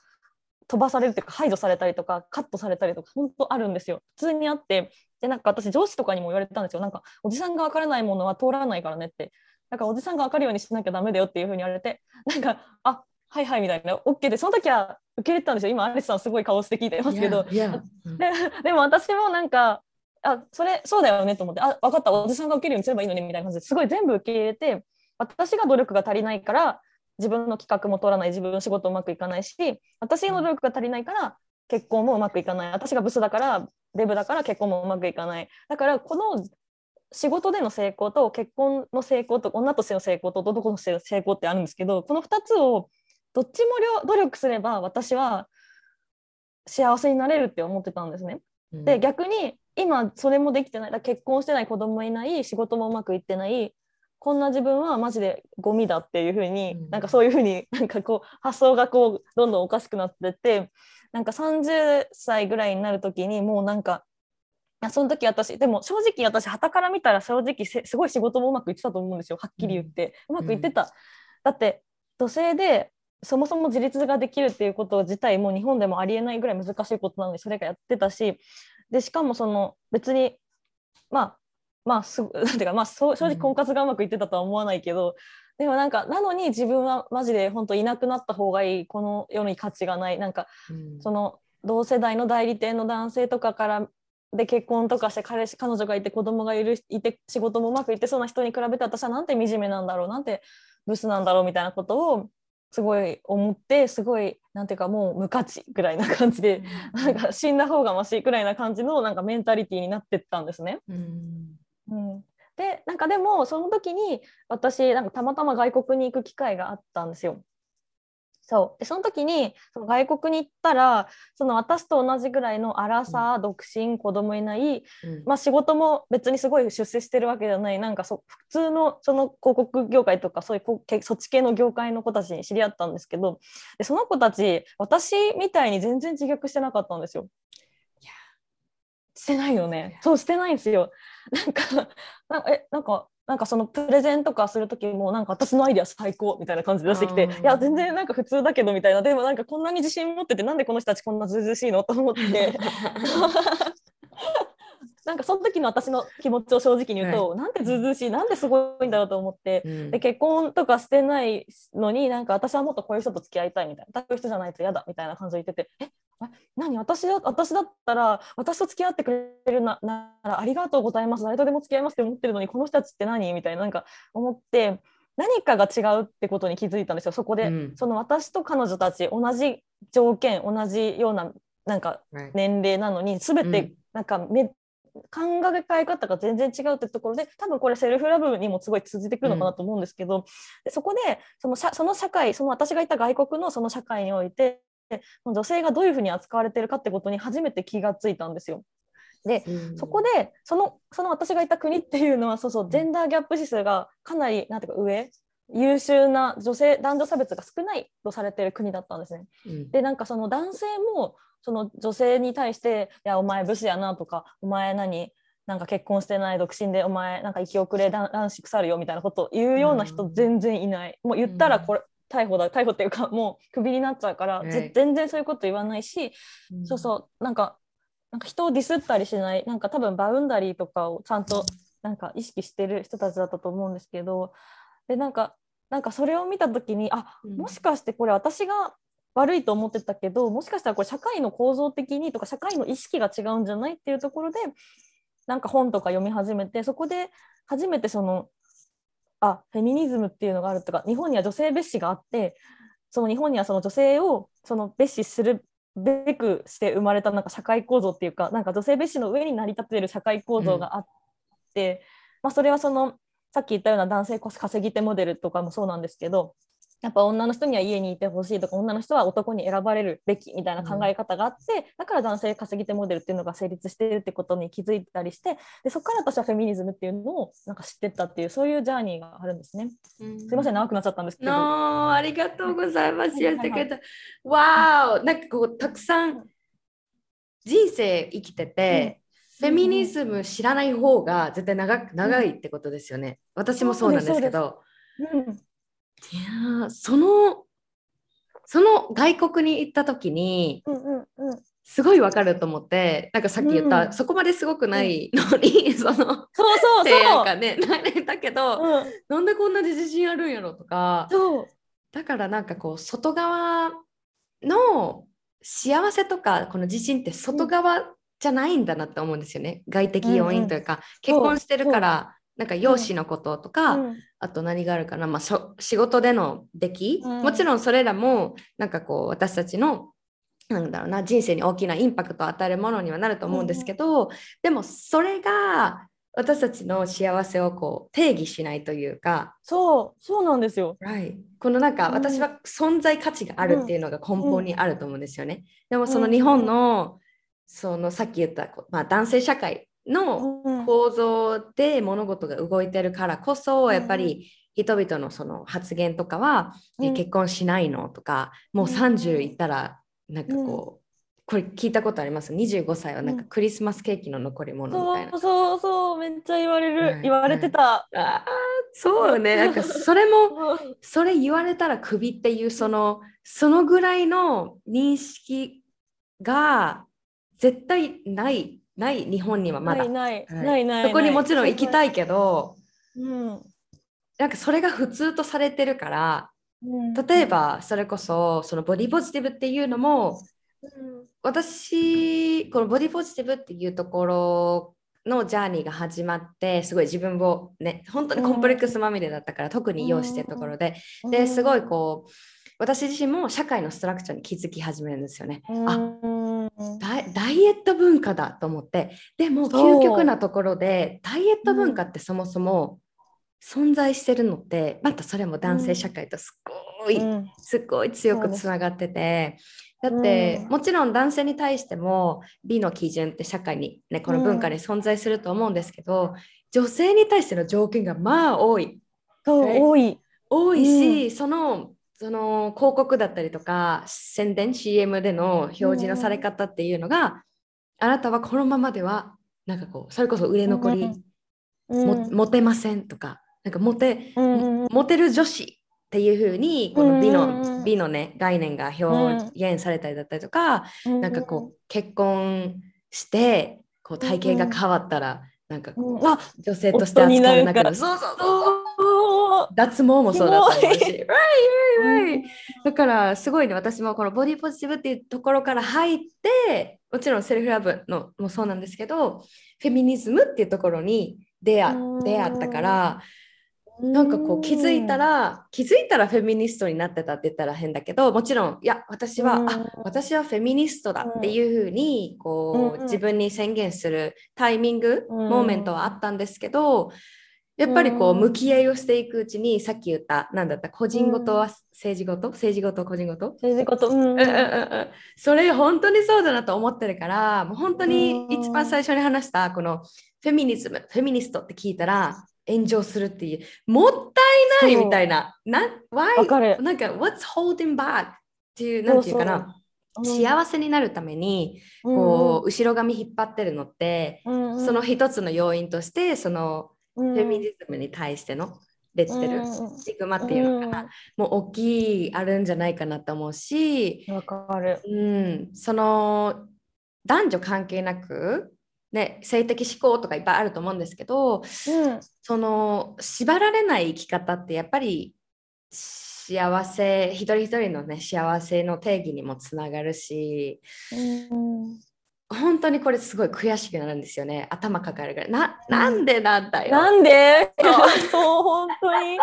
飛ばされるというか排除されたりとかカットされたりとか本当あるんですよ。普通にあってでなんか私上司とかにも言われたんですよ。なんかおじさんが分からないものは通らないからねって。なんかおじさんが分かるようにしなきゃダメだよっていうふうに言われてなんかあはいはいみたいな。OK でその時は受け入れたんですよ。今アリスさんすごい顔して聞いてますけど、で でも私もなんかあそれそうだよねと思ってあ分かった。おじさんが受けるようにすればいいのねみたいな感じですごい全部受け入れて私が努力が足りないから自分の企画も取らない自分の仕事うまくいかないし私の努力が足りないから結婚もうまくいかない。私がブスだからデブだから結婚もうまくいかない。だからこの仕事での成功と結婚の成功と女としての成功と男としての成功ってあるんですけどこの2つをどっちも努力すれば私は幸せになれるって思ってたんですね。うん、で逆に今それもできてない。結婚してない子供もいない仕事もうまくいってないこんな自分はマジでゴミだっていうふうに、ん、なんかそういうふうになんかこう発想がこうどんどんおかしくなってってなんか30歳ぐらいになる時にもうなんかその時私でも正直私はたから見たら正直すごい仕事もうまくいってたと思うんですよ。はっきり言って、うん、うまくいってた、だって女性でそもそも自立ができるっていうこと自体も日本でもありえないぐらい難しいことなのにそれがやってたしでしかもその別にまあまあす なんていうか、まあ、正直婚活がうまくいってたとは思わないけど、でもなんかなのに自分はマジで本当いなくなった方がいいこの世に価値がない。なんかうん。その同世代の代理店の男性とかからで結婚とかして彼氏彼女がいて子供がいるいて仕事もうまくいってそうな人に比べて私はなんて惨めなんだろうなんてブスなんだろうみたいなことをすごい思ってすごいなんていうかもう無価値ぐらいな感じでなんか死んだ方がましいくらいな感じのなんかメンタリティーになってったんですね。うんうん、でなんかでもその時に私なんかたまたま外国に行く機会があったんですよ。そうでその時にその外国に行ったらその私と同じぐらいのアラサー、独身子供いない、うんまあ、仕事も別にすごい出世してるわけじゃないなんかそ普通のその広告業界とかそういうそっち系の業界の子たちに知り合ったんですけどでその子たち私みたいに全然自虐してなかったんですよ。してないよね。そうしてないんですよ。なんか なんかえなんかなんかそのプレゼンとかする時もなんか私のアイデア最高みたいな感じで出してきていや全然なんか普通だけどみたいな。でもなんかこんなに自信持っててなんでこの人たちこんなずうずうしいのと思って。なんかその時の私の気持ちを正直に言うと、なんでずうずうしいなんですごいんだろうと思って。うん。で結婚とかしてないのになんか私はもっとこういう人と付き合いたいみたいな。こういう人じゃないと嫌だみたいな感じで言っててえあ何？私だ私だったら私と付き合ってくれるなならありがとうございます。誰とでも付き合いますって思ってるのにこの人たちって何？みたいななんか思って何かが違うってことに気づいたんですよそこで、うん。その私と彼女たち同じ条件同じようななんか年齢なのに全てうん。なんかめ、考え方が全然違うってところで多分これセルフラブにもすごい通じてくるのかなと思うんですけど、でそこでその社その社会その私がいた外国のその社会において女性がどういうふうに扱われてるかってことに初めて気がついたんですよ。でうんそこでそのその私がいた国っていうのはそうそうジェンダーギャップ指数がかなりなんていうか上優秀な女性男女差別が少ないとされてる国だったんですね。うんでなんかその男性もその女性に対して「いやお前ブスやな」とか「お前何なんか結婚してない独身でお前なんか生き遅れ男男子腐るよ」みたいなことを言うような人うん全然いない、もう言ったらこれ逮捕だ 逮捕っていうかもうクビになっちゃうから、ぜはい全然そういうこと言わないし、そうそうなんかなんか人をディスったりしないなんか多分バウンダリーとかをちゃんとなんか意識してる人たちだったと思うんですけどでなんかなんかそれを見た時にあうん。もしかしてこれ私が悪いと思ってたけどもしかしたらこれ社会の構造的にとか社会の意識が違うんじゃないっていうところでなんか本とか読み始めてそこで初めてそのあフェミニズムっていうのがあるとか日本には女性蔑視があってその日本にはその女性をその蔑視するべくして生まれたなんか社会構造っていうかなんか女性蔑視の上に成り立っている社会構造があって、まあ、それはそのさっき言ったような男性稼ぎ手モデルとかもそうなんですけどやっぱ女の人には家にいてほしいとか女の人は男に選ばれるべきみたいな考え方があって、だから男性稼ぎ手モデルっていうのが成立しているってことに気づいたりしてでそこから私はフェミニズムっていうのをなんか知ってったっていうそういうジャーニーがあるんですね。うんすいません長くなっちゃったんですけど。のありがとうございます。はいやってくれた。わーなんかこうたくさん人生生きてて、フェミニズム知らない方が絶対長く長いってことですよね。私もそうなんですけど。うんいやーそのその外国に行った時にうんうんうん。すごいわかると思ってなんかさっき言った、うん。そこまですごくないのに、そのそうそう提そう。案がねなれたけど、うん、なんでこんなに自信あるんやろとかそう。だからなんかこう外側の幸せとかこの自信って外側じゃないんだなって思うんですよね、外的要因というか、結婚してるからなんか容姿のこととか、うん。あと何があるかな、まあ、仕事での出来、うん。もちろんそれらもなんかこう私たちのなんだろうな人生に大きなインパクトを与えるものにはなると思うんですけど、でもそれが私たちの幸せをこう定義しないというか、そう。そうなんですよ。Right このなんかうん。私は存在価値があるっていうのが根本にあると思うんですよね。でもそのうん日本のそのさっき言った、まあ、男性社会のうん。構造で物事が動いてるからこそうん。やっぱり人々のその発言とかは、えうん。結婚しないのとかもううん。30いったらなんかこう、これ聞いたことあります？25歳はなんかうん。クリスマスケーキの残り物みたいな。そうそうそうめっちゃ言われる、はい。言われてた。あーそうね。なんかそれも うん。それ言われたらクビっていうそのそのぐらいの認識が絶対ないない日本にはまだ。ないない、はい。ないそこにもちろん行きい。たいけどうん。なんかそれが普通とされてるから例えばそれこそそのボディポジティブっていうのも私このボディポジティブっていうところのジャーニーが始まってすごい自分をね本当にコンプレックスまみれだったから、特に要してるところで、ですごいこう私自身も社会のストラクチャーに気づき始めるんですよね。あダイエット文化だと思って。でも究極なところでダイエット文化ってそもそも存在してるのってまたそれも男性社会とすっごい、うん、すっごい強くつながってて、だって、うん、もちろん男性に対しても美の基準って社会に、ね、この文化に存在すると思うんですけど、女性に対しての条件がまあ多い。多い。多いし、そのその広告だったりとか宣伝 CM での表示のされ方っていうのが、あなたはこのままではなんかこうそれこそ売れ残り、もモテませんとかなんかモテ、モテる女子っていう風にこの美の,、美のね概念が表現されたりだったりとか、なんかこう結婚してこう体型が変わったら、なんかこう、女性として扱わなくなるそうそうそう脱毛もそうだと思 うしだからすごいね私もこのボディポジティブっていうところから入ってもちろんセルフラブのもそうなんですけどフェミニズムっていうところに出会出会ったからなんかこう気づいたら気づいたらフェミニストになってたって言ったら変だけどもちろんいや私はあ私はフェミニストだっていうふうにこう自分に宣言するタイミングモーメントはあったんですけどやっぱりこう向き合いをしていくうちにさっき言った何だった個人ごとは政治ごと政治ごと個人ごと政治ごと、うんそれ本当にそうだなと思ってるからもう本当に一番最初に話したこのフェミニズムフェミニストって聞いたら炎上するっていうもったいないみたいな。な why かる。なんか what's holding back っていうなんていうかな。幸せになるためにこう、後ろ髪引っ張ってるのって、その一つの要因としてそのフェミニズムに対してのレッテル、スグマっていうのかな、もう大きいあるんじゃないかなと思うしわかる、うん、その男女関係なくね、性的思考とかいっぱいあると思うんですけど、うん、その縛られない生き方ってやっぱり幸せ一人一人のね幸せの定義にもつながるし、うん、本当にこれすごい悔しくなるんですよね。頭抱えるぐらい。ななんでなんだよ。なんで？そう。本当に。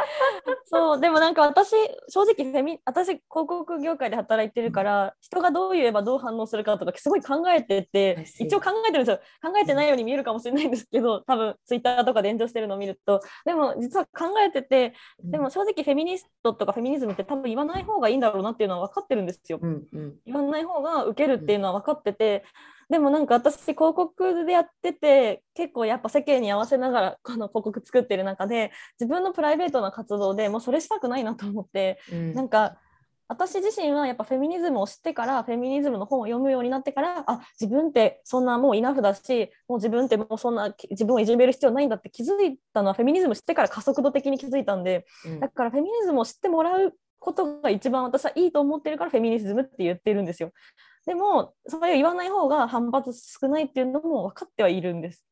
そうでもなんか私正直フェミ私広告業界で働いてるから、人がどう言えばどう反応するかとかすごい考えてて一応考えてるんですよ。考えてないように見えるかもしれないんですけど多分ツイッターとかで炎上してるのを見ると。でも実は考えててでも正直フェミニストとかフェミニズムって多分言わない方がいいんだろうなっていうのは分かってるんですよ、うんうん、言わない方が受けるっていうのは分かってて、でもなんか私広告でやってて結構やっぱ世間に合わせながら この広告作ってる中で自分のプライベートな活動でもうそれしたくないなと思って、うん、なんか私自身はやっぱフェミニズムを知ってからフェミニズムの本を読むようになってからあ自分ってそんなもうイナフだしもう自分ってもうそんな自分をいじめる必要ないんだって気づいたのはフェミニズム知ってから加速度的に気づいたんで、うん、だからフェミニズムを知ってもらうことが一番私はいいと思ってるからフェミニズムって言ってるんですよ。でもそれを言わない方が反発少ないっていうのも分かってはいるんです。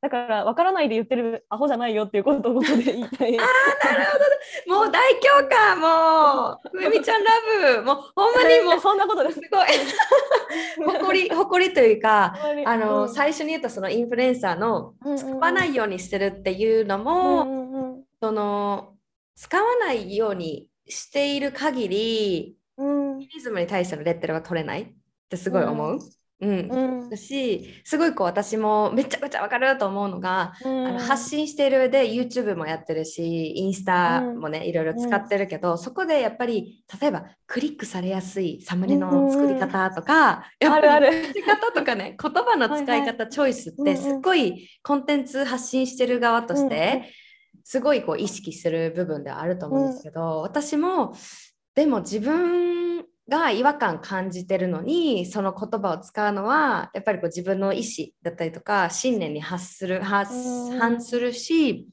だから分からないで言ってるアホじゃないよっていうことをここで言いたい。ああなるほど、もう大共感もうふみちゃんラブもうほんまにもうそんなことです。すごい誇り 誇りというかあの、うん、最初に言ったそのインフルエンサーの使わないようにしてるっていうのも、うんうんうん、その使わないようにしている限り、うん、フィニズムに対してのレッテルは取れないってすごい思う？うん、うん、だしすごいこう私もめちゃくちゃわかると思うのが、うん、あの発信してるで YouTube もやってるしインスタもね、うん、いろいろ使ってるけど、そこでやっぱり例えばクリックされやすいサムネの作り方とか、やっぱり作り方とかね 言葉の使い方チョイスってすっごいコンテンツ発信してる側としてすごいこう意識する部分ではあると思うんですけど、私もでも自分が違和感感じてるのにその言葉を使うのはやっぱりこう自分の意思だったりとか信念に発する発反するし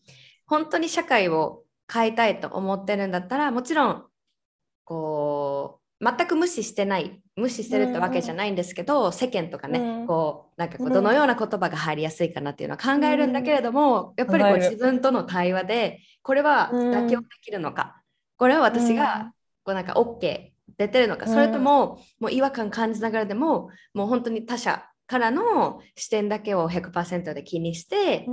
本当に社会を変えたいと思ってるんだったらもちろんこう全く無視してない無視してるってわけじゃないんですけど、世間とかね、うん。こうなんかこううん。どのような言葉が入りやすいかなっていうのは考えるんだけれども、やっぱりこう自分との対話でこれは妥協できるのか、これは私うん。がこうなんか OK 出てるのか、それとももう違和感感じながらでももう本当に他者からの視点だけを100%で気にして、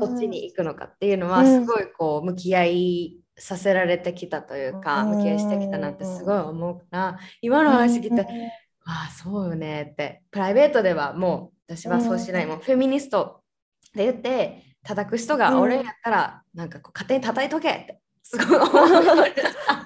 どっちに行くのかっていうのはうん。すごいこう向き合いさせられてきたというか、うん。向き合いしてきたなってすごい思うから今の話聞いて、ああそうよねって。プライベートではもう私はそうしない、うん。もうフェミニストで言って叩く人がうん俺やったらなんかこう勝手に叩いとけってすごい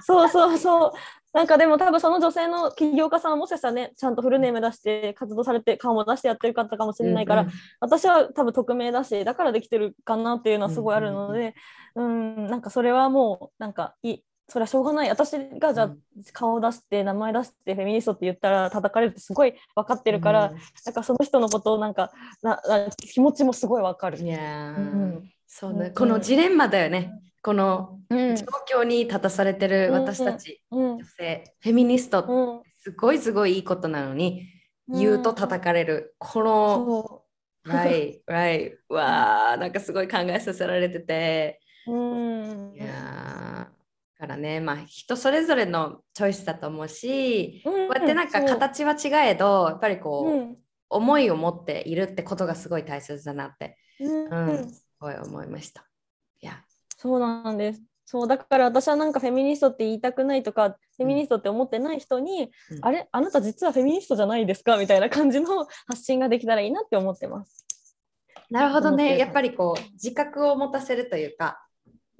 そうそうそう。なんかでも多分その女性の起業家さんはもしかしたらねちゃんとフルネーム出して活動されて顔も出してやってる方かもしれないから、うんうん私は多分匿名だしだからできてるかなっていうのはすごいあるので、うん。なんかそれはもうなんかいそれはしょうがない。私がじゃあうん。顔を出して名前出してフェミニストって言ったら叩かれるってすごい分かってる。から、うん。なんかその人のことをなんかなな気持ちもすごい分かる。いやー、うん。そうね、うん。このジレンマだよねこのうん。状況に立たされてる私たち、うん。女性フェミニストってうん。すごいすごいいいことなのに、言うと叩かれる。このそ right right わーなんかすごい考えさせられてて。いやからねまあ人それぞれのチョイスだと思うし、こうやってなんか形は違えどやっぱりこう、うん。思いを持っているってことがすごい大切だなって、うん。うんすごい思いました。そうなんです。そうだから私はなんかフェミニストって言いたくないとか、フェミニストって思ってない人に、うん。あれ？あなた実はフェミニストじゃないですか？みたいな感じの発信ができたらいいなって思ってます。なるほどね。やっぱりこう自覚を持たせるというか。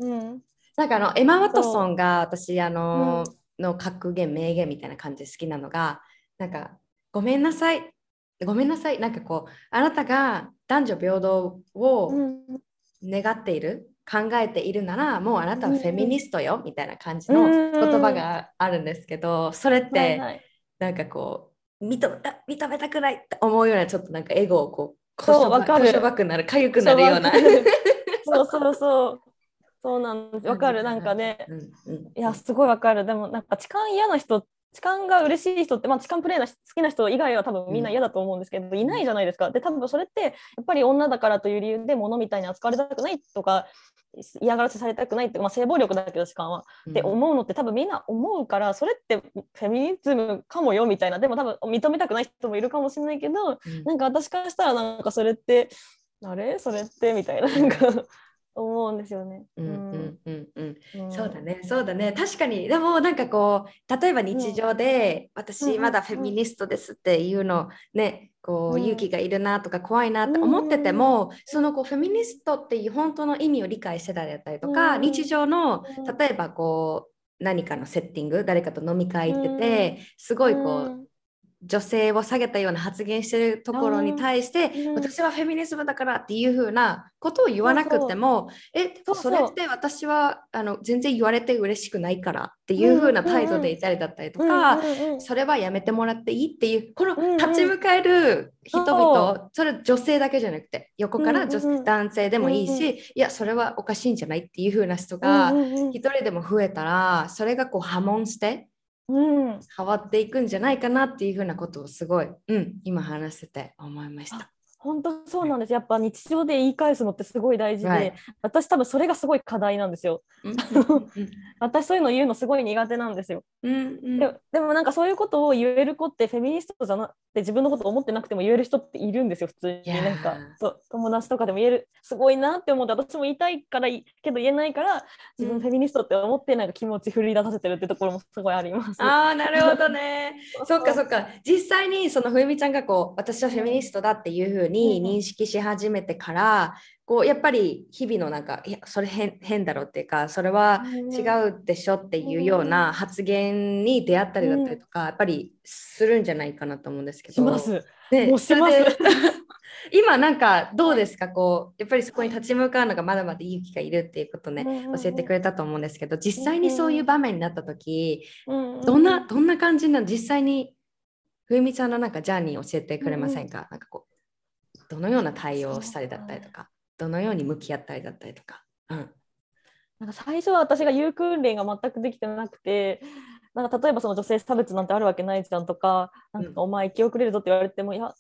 うん。なんかあのエマ・ワトソンが私あの、の格言名言みたいな感じで好きなのがなんかごめんなさい。ごめんなさい。なんかこうあなたが男女平等をうん。願っている、考えているならもうあなたはフェミニストよ、みたいな感じの言葉があるんですけどそれって、なんかこう認めた認めたくないって思うようなちょっとなんかエゴをこうこそうしょばわかるこしょばくなるかゆくなるような。そうそうそう。そうなん。わかる。なんかね、うんうんいや、すごいわかる。でも、なんか痴漢嫌な人、痴漢が嬉しい人って、まあ、痴漢プレイな好きな人以外は多分みんな嫌だと思うんですけど、いないじゃないですか。で、多分それって、やっぱり女だからという理由で物みたいに扱われたくないとか、嫌がらせされたくないって、まあ、性暴力だけど痴漢は。って思うのって多分みんな思うからそれってフェミニズムかもよみたいな。でも多分認めたくない人もいるかもしれないけどうん。なんか私からしたらなんかそれってあれ？それって？みたいな。なんか思うんですよね。うんうん。うんうんうん。そうだね、そうだね。確かに、でもなんかこう、例えば日常で、うん。私まだフェミニストですっていうのね、こう、うん。勇気がいるなとか怖いなって思ってても、そのこうフェミニストっていう本当の意味を理解してたりだったりとか、うん。日常のうん。例えばこう何かのセッティング誰かと飲み会行ってて、すごいこう、うん女性を下げたような発言してるところに対して、うん。私はフェミニズムだからっていう風なことを言わなくてもえそう。そそうれって私はあの全然言われて嬉しくないからっていう風な態度でいたりだったりとか、うんうんうん。それはやめてもらっていいっていうこのうんうん。立ち向かえる人々、そそれ女性だけじゃなくて横から女、うんうんうん。男性でもいいし、うんうん。いやそれはおかしいんじゃないっていう風な人がうんうんうん。一人でも増えたらそれがこう波紋してうん変わっていくんじゃないかなっていうふうなことをすごい、うん、今話せて思いました。本当そうなんです。やっぱ日常で言い返すのってすごい大事で、Right 私多分それがすごい課題なんですよ。私そういうの言うのすごい苦手なんですよ。うんうんででもなんかそういうことを言える子ってフェミニストじゃなくて自分のこと思ってなくても言える人っているんですよ普通になんかそう友達とかでも言えるすごいなって思って私も言いたいからいいけど言えないから自うん分フェミニストって思ってなんか気持ち振り出させてるってところもすごいあります。ああなるほどね。そっかそっか実際にそのふみちゃんがこう私はフェミニストだっていうふうにうんうん。認識し始めてからこうやっぱり日々のなんかいやそれ変変だろっていうかそれは違うでしょっていうような発言に出会ったりだったりとか、やっぱりするんじゃないかなと思うんですけど。で今なんかどうですか？こうやっぱりそこに立ち向かうのがまだまだ勇気がいるっていうことね、うんうんうん。教えてくれたと思うんですけど実際にそういう場面になった時、うんどんなどんな感じなの？実際にふみちゃんのなんかジャーニー教えてくれませんか、なんかこうどのような対応をしたりだったりとかどのように向き合ったりだったりとか。うん。なんか最初は私が言う訓練が全くできてなくてなんか例えばその女性差別なんてあるわけないじゃんとかなんかお前生き遅れるぞって言われてもいや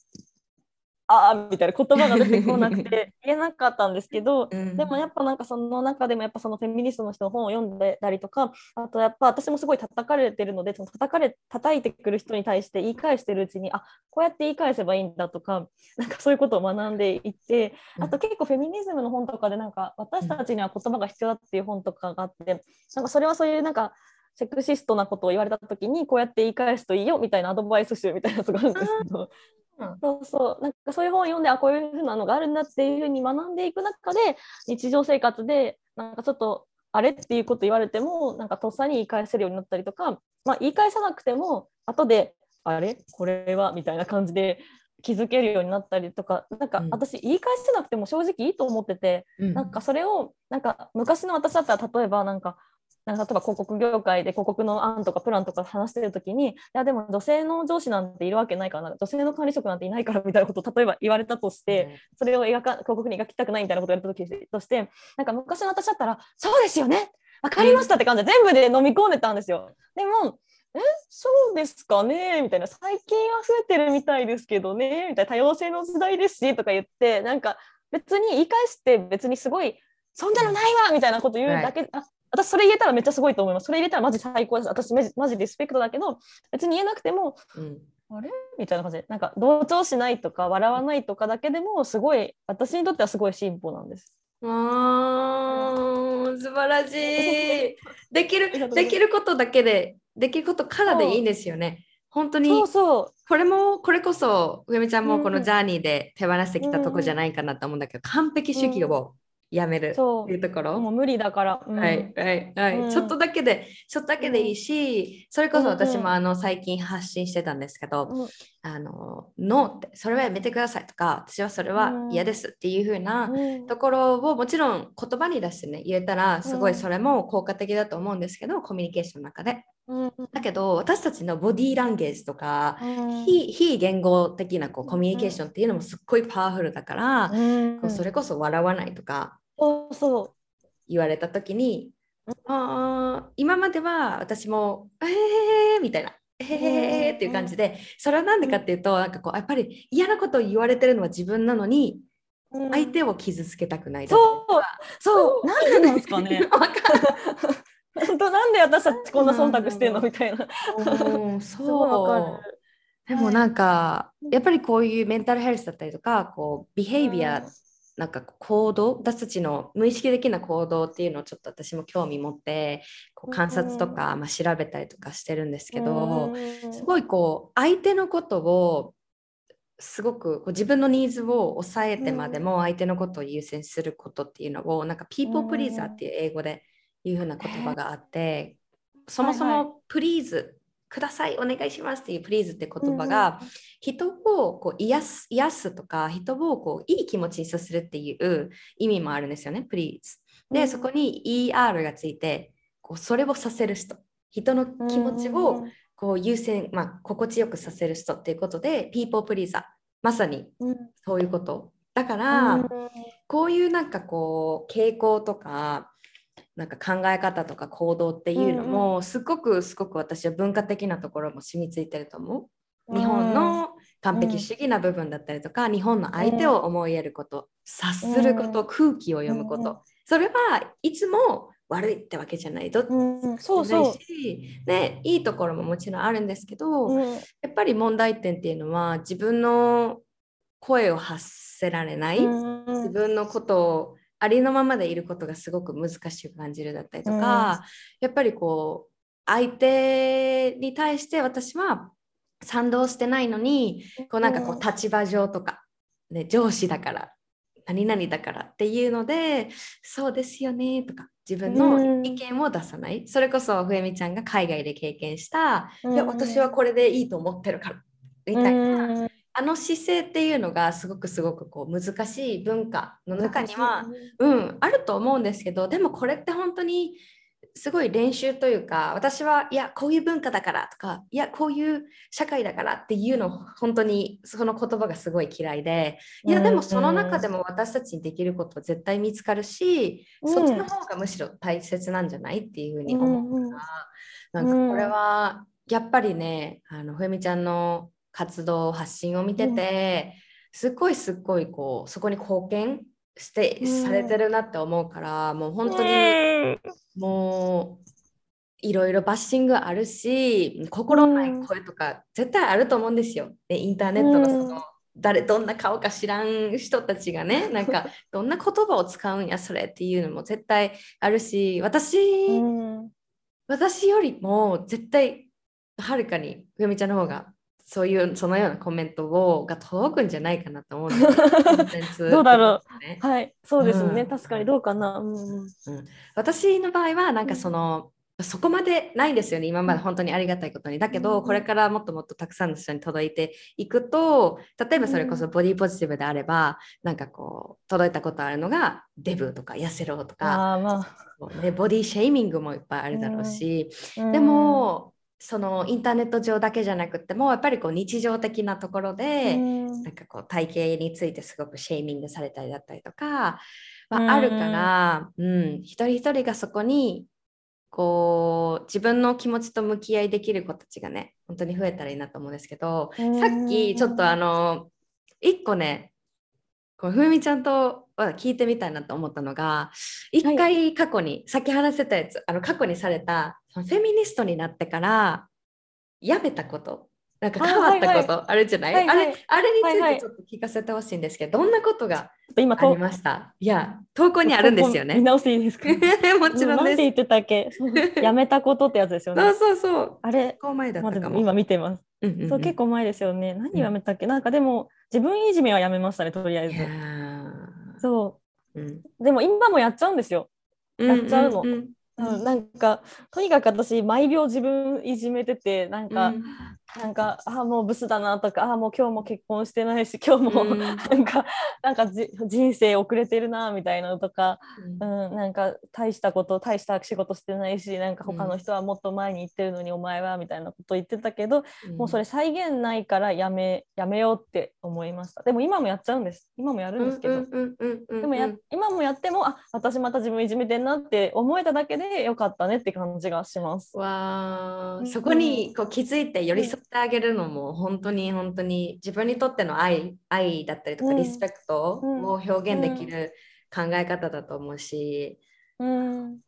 ああみたいな言葉が出てこなくて 言えなかったんですけど、うん、でもやっぱなんかその中でもやっぱそのフェミニストの人の本を読んでたりとかあとやっぱ私もすごい叩かれてるのでその叩かれ叩いてくる人に対して言い返してるうちにあこうやって言い返せばいいんだとかなんかそういうことを学んでいってあと結構フェミニズムの本とかでなんか私たちには言葉が必要だっていう本とかがあってなんかそれはそういうなんかセクシストなことを言われた時にこうやって言い返すといいよみたいなアドバイス集みたいなやつがあるんですけど、うん、そうそう。なんかそういう本を読んであこういうふうなのがあるんだっていうふうに学んでいく中で日常生活でなんかちょっとあれっていうこと言われてもなんかとっさに言い返せるようになったりとか、まあ、言い返さなくても後であれ？これは？みたいな感じで気づけるようになったりとかなんか私言い返せなくても正直いいと思ってて、うん、なんかそれをなんか昔の私だったら例えばなんかなんか例えば広告業界で広告の案とかプランとか話してる時にいやでも女性の上司なんているわけないから女性の管理職なんていないからみたいなことを例えば言われたとして、それを描か広告に描きたくないみたいなことを言われた時としてなんか昔の私だったらそうですよね分かりましたって感じで全部で飲み込んでたんですよ。でもえそうですかねみたいな最近は増えてるみたいですけどねみたいな多様性の時代ですしとか言ってなんか別に言い返して別にすごいそんなのないわみたいなこと言うだけ、はい、あ私それ言えたらめっちゃすごいと思います。それ入れたらマジ最高です。私マジリスペクトだけど、別に言えなくても、うん、あれ？みたいな感じで、なんか同調しないとか笑わないとかだけでも、すごい、私にとってはすごい進歩なんです。あー素晴らしい。できる、できることだけで、できることからでいいんですよね。本当にそうそうこれもこれこそ上美ちゃんもこのジャーニーで手放してきたとこじゃないかなと思うんだけど、うん、完璧主義をやめるっていうところ？もう無理だから。うん、はいはいはい、うん、ちょっとだけで、ちょっとだけでいいし、それこそ私もあの最近発信してたんですけど、うん、あの、ノーって、それはやめてくださいとか、私はそれは嫌ですっていう風なところをもちろん言葉に出してね、言えたら、すごいそれも効果的だと思うんですけど、コミュニケーションの中で。だけど私たちのボディーランゲージとか、非非言語的なこうコミュニケーションっていうのもすっごいパワフルだから、こうそれこそ笑わないとか言われた時に、あ今までは私も「えー」みたいな「えー」っていう感じでそれは何でかっていうとなんかこうやっぱり嫌なことを言われてるのは自分なのに相手を傷つけたくないそう。そう。なんでなんですかね 本当なんで私たちこんな忖度してんの？みたいな。そうでもなんかやっぱりこういうメンタルヘルスだったりとかこうビヘイビア、なんか行動私たちの無意識的な行動っていうのをちょっと私も興味持ってこう観察とか、まあ、調べたりとかしてるんですけどすごいこう相手のことをすごくこう自分のニーズを抑えてまでも相手のことを優先することっていうのをなんかピーポープリーザーっていう英語でいうふうな言葉があって、そもそもプリーズくださいお願いしますっていうプリーズって言葉が、人をこう癒す癒すとか人をこういい気持ちにさせるっていう意味もあるんですよねプリーズ。で、そこに ER がついてこうそれをさせる人。人の気持ちをこう優先、まあ、心地よくさせる人っていうことでピーポープリーザー。まさにそういうこと。だから、こういうなんかこう傾向とかなんか考え方とか行動っていうのも、すごくすごく私は文化的なところも染みついてると思う。日本の完璧主義な部分だったりとか、日本の相手を思いやること、察すること、空気を読むこと、それはいつも悪いってわけじゃない。どっちもそうそう。でいいところももちろんあるんですけど、やっぱり問題点っていうのは自分の声を発せられない、自分のことをありのままでいることがすごく難しく感じるだったりとか、うん、やっぱりこう相手に対して私は賛同してないのにこうなんかこう立場上とか、ね、上司だから何々だからっていうのでそうですよねとか自分の意見を出さない、うん、それこそふえみちゃんが海外で経験した、うん、いや私はこれでいいと思ってるからみたいなあの姿勢っていうのがすごくすごくこう難しい文化の中には、うん、あると思うんですけどでもこれって本当にすごい練習というか私はいやこういう文化だからとかいやこういう社会だからっていうの本当にその言葉がすごい嫌いでいやでもその中でも私たちにできることは絶対見つかるし、うん、そっちの方がむしろ大切なんじゃないっていうふうに思うから、なんかこれはやっぱりね、あのふえみちゃんの活動発信を見てて、すっごいすっごいこうそこに貢献して、うん。されてるなって思うからもう本当にもういろいろバッシングあるし心ない声とか絶対あると思うんですよ。でインターネットのその、うん。誰どんな顔か知らん人たちがね なんかどんな言葉を使うんやそれっていうのも絶対あるし私、うん。私よりも絶対はるかにふみちゃんの方がそういうそのようなコメントをが届くんじゃないかなと思うんです。どうだろう、ねはい、そうですね、うん。確かにどうかな。うんうん。うん、私の場合はなんかその、そこまでないんですよね。今まで本当にありがたいことに。だけど、うんこれからもっともっとたくさんの人に届いていくと例えばそれこそボディポジティブであれば、なんかこう届いたことあるのがデブとか痩せろとか、ああまこうね、ボディシェイミングもいっぱいあるだろうし、あ。でもそのインターネット上だけじゃなくてもやっぱりこう日常的なところで、うん。なんかこう体型についてすごくシェーミングされたりだったりとかうん。はあるから、うん一人一人がそこにこう自分の気持ちと向き合いできる子たちがね本当に増えたらいいなと思うんですけど、うん。さっきちょっとあの一個ねこうふみちゃんとは聞いてみたいなと思ったのが一回過去に、さっき話してたやつあの過去にされたフェミニストになってからやめたことなんか変わったことあるじゃない、はいはいあれあれにつはいはいいてちょっと聞かせてほしいんですけど、どんなことが今ありました？いや投稿にあるんですよね。見直していいですか？もちろんです。なんて言ってたっけ？やめたことってやつですよねそう。そうそう。あれ結、構前だっまあ、たかも。でも今見てます。うんうんうんそう結構前ですよね。何やめたっけ、なんかでも自分いじめはやめましたねとりあえず。そうんうでも今もやっちゃうんですよ。やっちゃうのんんんうん、なんかとにかく私毎秒自分いじめててなんか、うんなんかあもうブスだなとかあもう今日も結婚してないし今日も、うん。なんかなんかじ人生遅れてるなみたいなのとか、うん、なんか大したこと大した仕事してないしなんか他の人はもっと前に行ってるのにお前はみたいなこと言ってたけど、もうそれ再現ないからやめやめようって思いました。でも今もやっちゃうんです。今もやるんですけど、ででもや今もやってもあ私また自分いじめてんなって思えただけでよかったねって感じがします。わそこにこう気づいて寄り添ってあげるのも本当に本当に自分にとっての愛愛だったりとかうん。リスペクトうん。を表現できる考え方だと思うし、うん。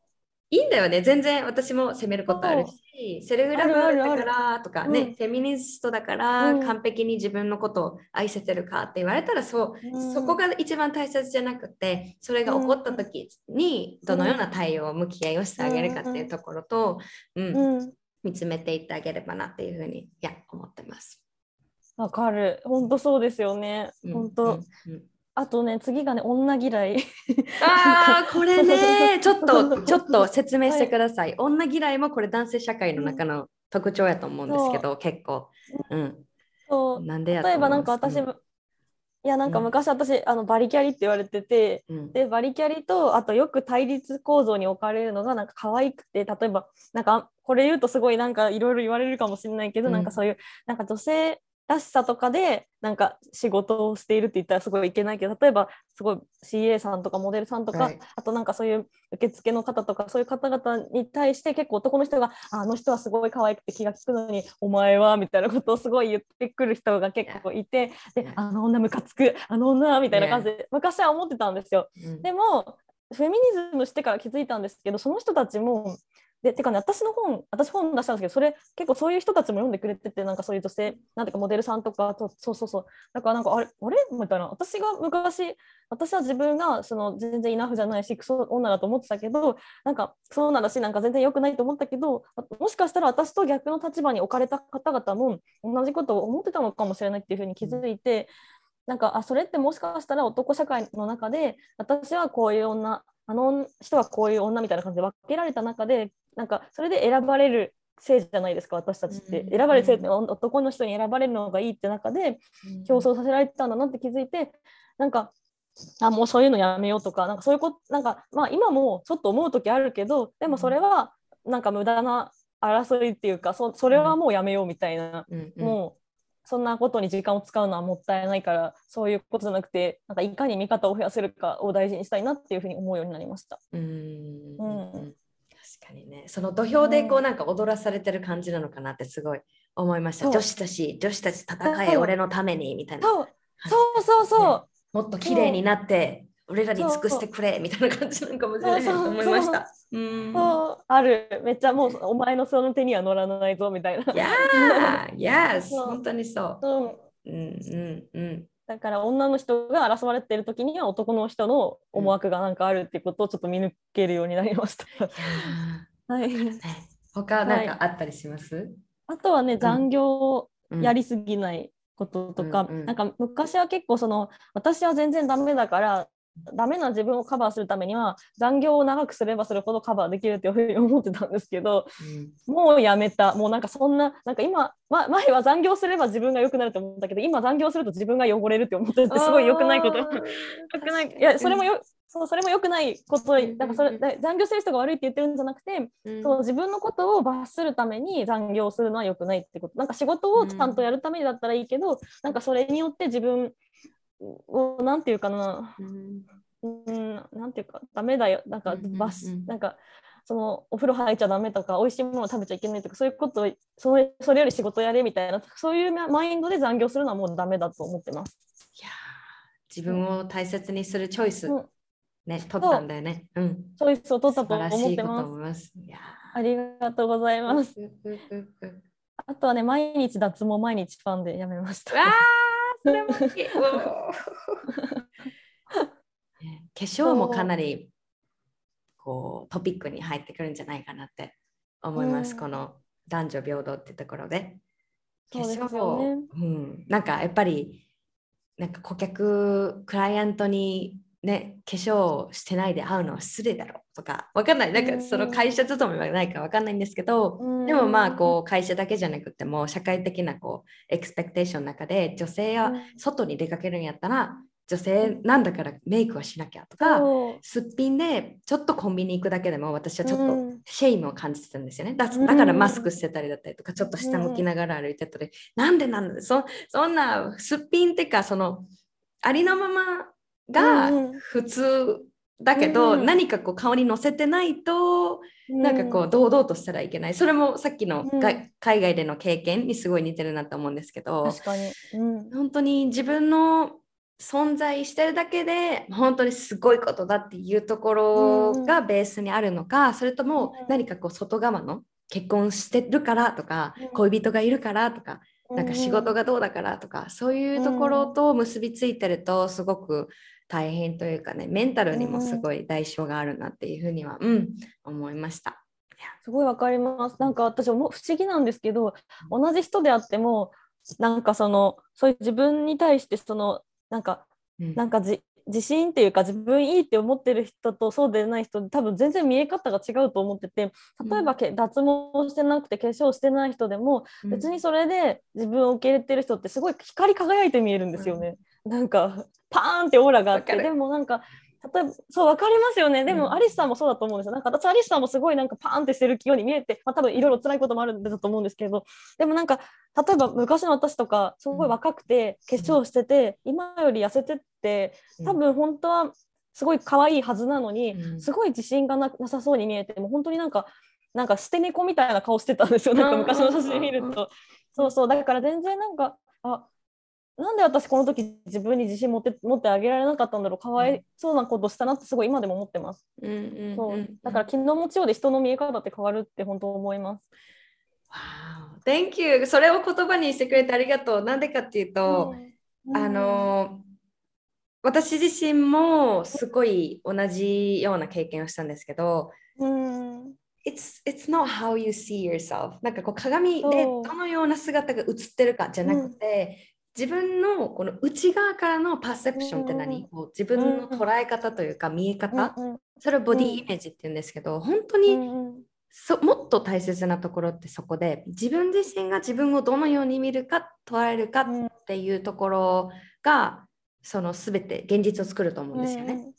いいんだよね。全然私も責めることあるしセルフラブだからとかね、うん。フェミニストだからうん。完璧に自分のことを愛せてるかって言われたらそう、うん。そこが一番大切じゃなくてそれが起こった時にどのような対応向き合いをしてあげるかっていうところと、うん。うん見つめていってあげればなっていうふうにいや思ってます。わかる。本当そうですよね。うん本当、うんうん。あとね次がね女嫌い。ああ これね ちょっとちょっと説明してください、女嫌いもこれ男性社会の中の特徴やと思うんですけど、結構、う。ん、そう。なんでやと例えばなんか私、うんいやなんかうん。昔私、あのバリキャリって言われててうん。でバリキャリとあとよく対立構造に置かれるのがなんか可愛くて例えばなんかこれ言うとすごいなんかいろいろ言われるかもしれないけど、うん。なんかそういうなんか女性らしさとかでなんか仕事をしているって言ったらすごいいけないけど例えばすごい CA さんとかモデルさんとか、はいあとなんかそういう受付の方とかそういう方々に対して結構男の人がああの人はすごい可愛くて気が利くのにお前はみたいなことをすごい言ってくる人が結構いてで.あの女ムカつくあの女みたいな感じで昔は思ってたんですよ。うんでもフェミニズムしてから気づいたんですけどその人たちもでてかね私の本私本出したんですけどそれ結構そういう人たちも読んでくれててなんかそういう女性なんていうかモデルさんとかとそうそうそう。だからなんかあれあれ？みたいな。私が昔私は自分がその全然イナフじゃないしクソ女だと思ってたけどなんかそうなんだしなんか全然良くないと思ったけどもしかしたら私と逆の立場に置かれた方々も同じことを思ってたのかもしれないっていうふうに気づいて、なんかあそれってもしかしたら男社会の中で私はこういう女あの人はこういう女みたいな感じで分けられた中でなんかそれで選ばれる性じゃないですか私たちって、うん選ばれる性って男の人に選ばれるのがいいって中で競争させられてたんだなって気づいてなんかあもうそういうのやめようとかなんかそういうことなんかまあ今もちょっと思う時あるけどでもそれはなんか無駄な争いっていうかそそれはもうやめようみたいな、うんうんもうそんなことに時間を使うのはもったいないからそういうことじゃなくてなんかいかに見方を増やせるかを大事にしたいなっていうふうに思うようになりました。うん。うんかにね。その土俵でこうなんか踊らされてる感じなのかなってすごい思いました。女子たち、女子たち戦え、俺のためにみたいな。そうそうそうそう。もっと綺麗になって、俺らに尽くしてくれみたいな感じなのかもしれないと思いました。うあるめっちゃもうお前のその手には乗らないぞみたいな。いやー、Yes! 本当にそう。うん、うんうんうん。だから女の人が争われてる時には男の人の思惑がなんかあるっていうことをちょっと見抜けるようになりました。いやはい、他なんかあったりします、あとはね残業やりすぎないこととか、うんうん。なんか昔は結構その私は全然ダメだからダメな自分をカバーするためには残業を長くすればするほどカバーできるっていうふうに思ってたんですけどうん。もうやめた。もうなんかそんななんか今、ま、前は残業すれば自分が良くなると思ったけど今残業すると自分が汚れるって思っててすごい良くないこと。良くない。いやそれもよそうそれも良くないこと。うんなんかそれで残業してる人が悪いって言ってるんじゃなくてうん。そう自分のことを罰するために残業するのは良くないってこと。なんか仕事をちゃんとやるためにだったらいいけど、なんかそれによって自分をなんていうかなうんうんなんていうかダメだよなんかうんうんうん罰、なんかそのお風呂入っちゃダメとか美味しいもの食べちゃいけないとかそういうことをそれそれより仕事やれみたいなそういうマインドで残業するのはもうダメだと思ってます。いやー自分を大切にするチョイス、うんね、取ったんだよね。うん。チョイスを取ったと思ってます。思います。いやありがとうございーます。あとはね毎日脱毛毎日ファンでやめました。それも 化粧もかなりこうトピックに入ってくるんじゃないかなって思います。うん。この男女平等ってところで。化粧よね。うん、なんかやっぱりなんか顧客クライアントにね化粧してないで会うのは失礼だろうとかわかんない。なんかその会社勤めはないかわかんないんですけど、でもまあこう会社だけじゃなくても社会的なこう expectation の中で女性は外に出かけるんやったら女性なんだからメイクはしなきゃとか、すっぴんでちょっとコンビニ行くだけでも私はちょっとうん。 shame を感じてたんですよね。だうん。だからマスクしてたりだったりとかちょっと下向きながら歩いてたり、なんでなんでそそんなすっぴんってかそのありのままがうんうん。普通だけど、うん何かこう顔に乗せてないとなんかこう堂々としたらいけない。それもさっきのが、うん。海外での経験にすごい似てるなと思うんですけど、確かに、うん、本当に自分の存在してるだけで本当にすごいことだっていうところがベースにあるのか、それともうん何かこう外側の結婚してるからとか、うん。恋人がいるからとか、なんか仕事がどうだからとか、そういうところと結びついてるとすごく大変というかねメンタルにもすごい代償があるなっていうふうには、うん、思いました。すごいわかります。なんか私も不思議なんですけど、同じ人であっても、なんかそのそういう自分に対してそのなんかうんなんかじ自信っていうか自分いいって思ってる人とそうでない人で多分全然見え方が違うと思ってて例えばけ、脱毛してなくて化粧してない人でも別にそれで自分を受け入れてる人ってすごい光り輝いて見えるんですよね。なんかパーンってオーラがあってでもなんか例えばそう分かりますよね。でも、うん。アリスさんもそうだと思うんですよ。なんか私アリスさんもすごいなんかパーンってしてるように見えて、まあ、多分いろいろ辛いこともあるんだと思うんですけどでもなんか例えば昔の私とかすごい若くて化粧してて、今より痩せてって多分本当はすごい可愛いはずなのに、うん。すごい自信がななさそうに見えてもう本当になんかなんか捨て猫みたいな顔してたんですよ。なんか昔の写真見るうん。とそうそう。だから全然なんかあなんで私この時自分に自信持って持ってあげられなかったんだろう。かわいそうなことしたなってすごい今でも思ってます、うんうんそううん。だから気の持ちようで人の見え方って変わるって本当思います。Wow, Thank you. それを言葉にしてくれてありがとう。なんでかっていうと、うん。あの私自身もすごい同じような経験をしたんですけど、うん、It's, it's not how you see yourself. なんかこう鏡でどのような姿が映ってるかじゃなくて、自分のこの内側からのパーセプションって何、うん。こう自分の捉え方というか見え方、それをボディイメージって言うんですけど、本当に、うんそもっと大切なところってそこで自分自身が自分をどのように見るか捉えるかうんっていうところがその全て現実を作ると思うんですよね。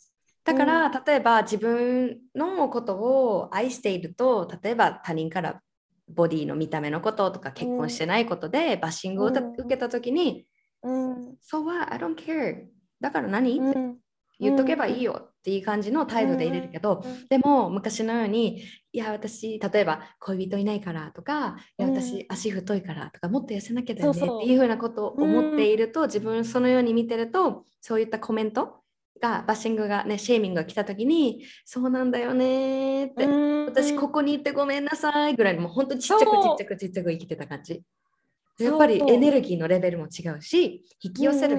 だから、例えば自分のことを愛していると例えば他人からボディの見た目のこととか結婚してないことでバッシングを受うん。けた時にうん「So what? I don't care」だから何、ってうん言っとけばいいよっていう感じの態度で入れるけど、でも昔のようにいや私例えば恋人いないからとかいや私足太いからとかもっと痩せなきゃだよねっていうふうなことを思っていると、自分そのように見てるとそういったコメントがバッシングがねシェーミングが来た時にそうなんだよねって私ここに行ってごめんなさいぐらいにもう本当にちっちゃくちっちゃくちっちゃく生きてた感じ。やっぱりエネルギーのレベルも違うし引き寄せる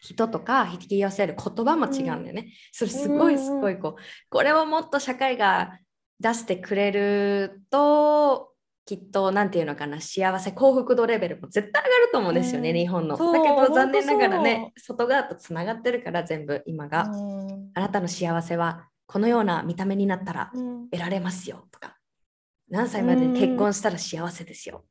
人とか引き寄せる言葉も違うんだよね、それすごいすごいこうこれをもっと社会が出してくれるときっと何て言うのかな幸せ幸福度レベルも絶対上がると思うんですよね、うん、日本の。だけど残念ながらね外側とつながってるから全部今が、うん、あなたの幸せはこのような見た目になったら得られますよとか、何歳までに結婚したら幸せですよ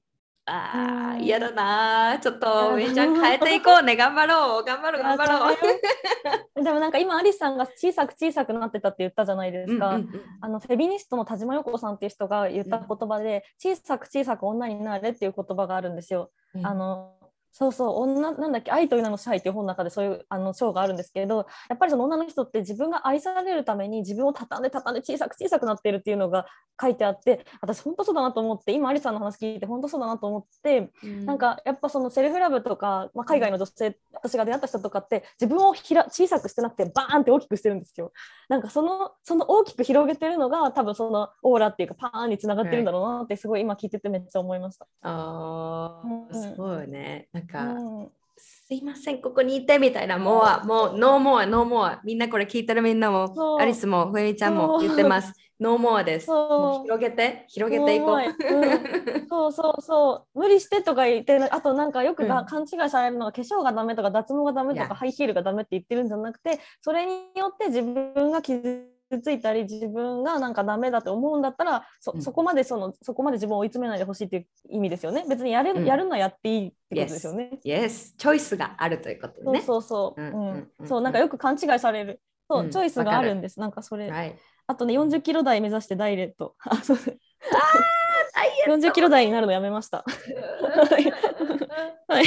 ああ、嫌だな。ちょっと、めちゃん変えていこうね。頑張ろう。頑張ろう、頑張ろう。でもなんか今、アリスさんが小さく小さくなってたって言ったじゃないですか。うんうんうん、あのフェミニストの田島陽子さんっていう人が言った言葉で、うん、小さく小さく女になれっていう言葉があるんですよ。うん、あのそうそう女なんだっけ愛という名の支配っていう本の中でそういうあの章があるんですけれどやっぱりその女の人って自分が愛されるために自分を畳んで畳んで小さく小さくなっているっていうのが書いてあって私本当そうだなと思って今アリさんの話聞いて本当そうだなと思って、うん、なんかやっぱその self-love とか、まあ、海外の女性私が出会った人とかって自分をひら小さくしてなくてバーンって大きくしてるんですよ。なんかそのその大きく広げてるのが多分そのオーラっていうかパーンにつながってるんだろうなってすごい今聞いててめっちゃ思いました。ああ、うん、すごいね。なんか、うんすいません、ここにいてみたいな、もう、もう、 no more、no more。みんなこれ聞いてるみんなも、アリスも、ふえみちゃんも言ってます。ノーモアです。広げて、広げていこう。うん、そうそうそう。無理してとか言って、あとなんかよくが、うん、勘違いされるのは化粧がダメとか脱毛がダメとかハイヒールがダメって言ってるんじゃなくて、それによって自分が傷ついたり自分がなんかダメだって思うんだったらそこまでそのそこまで自分を追い詰めないでほしいっていう意味ですよね別にやれ、うん、やるのはやっていいってことですよね。Yes, チョイスがあるということね。そうそうそう。うんそうなんかよく勘違いされる。そう、チョイスがあるんです。なんかそれ。はい、あとね40キロ台目指してダイレット。あそうあ40キロ台になるのやめました。はい。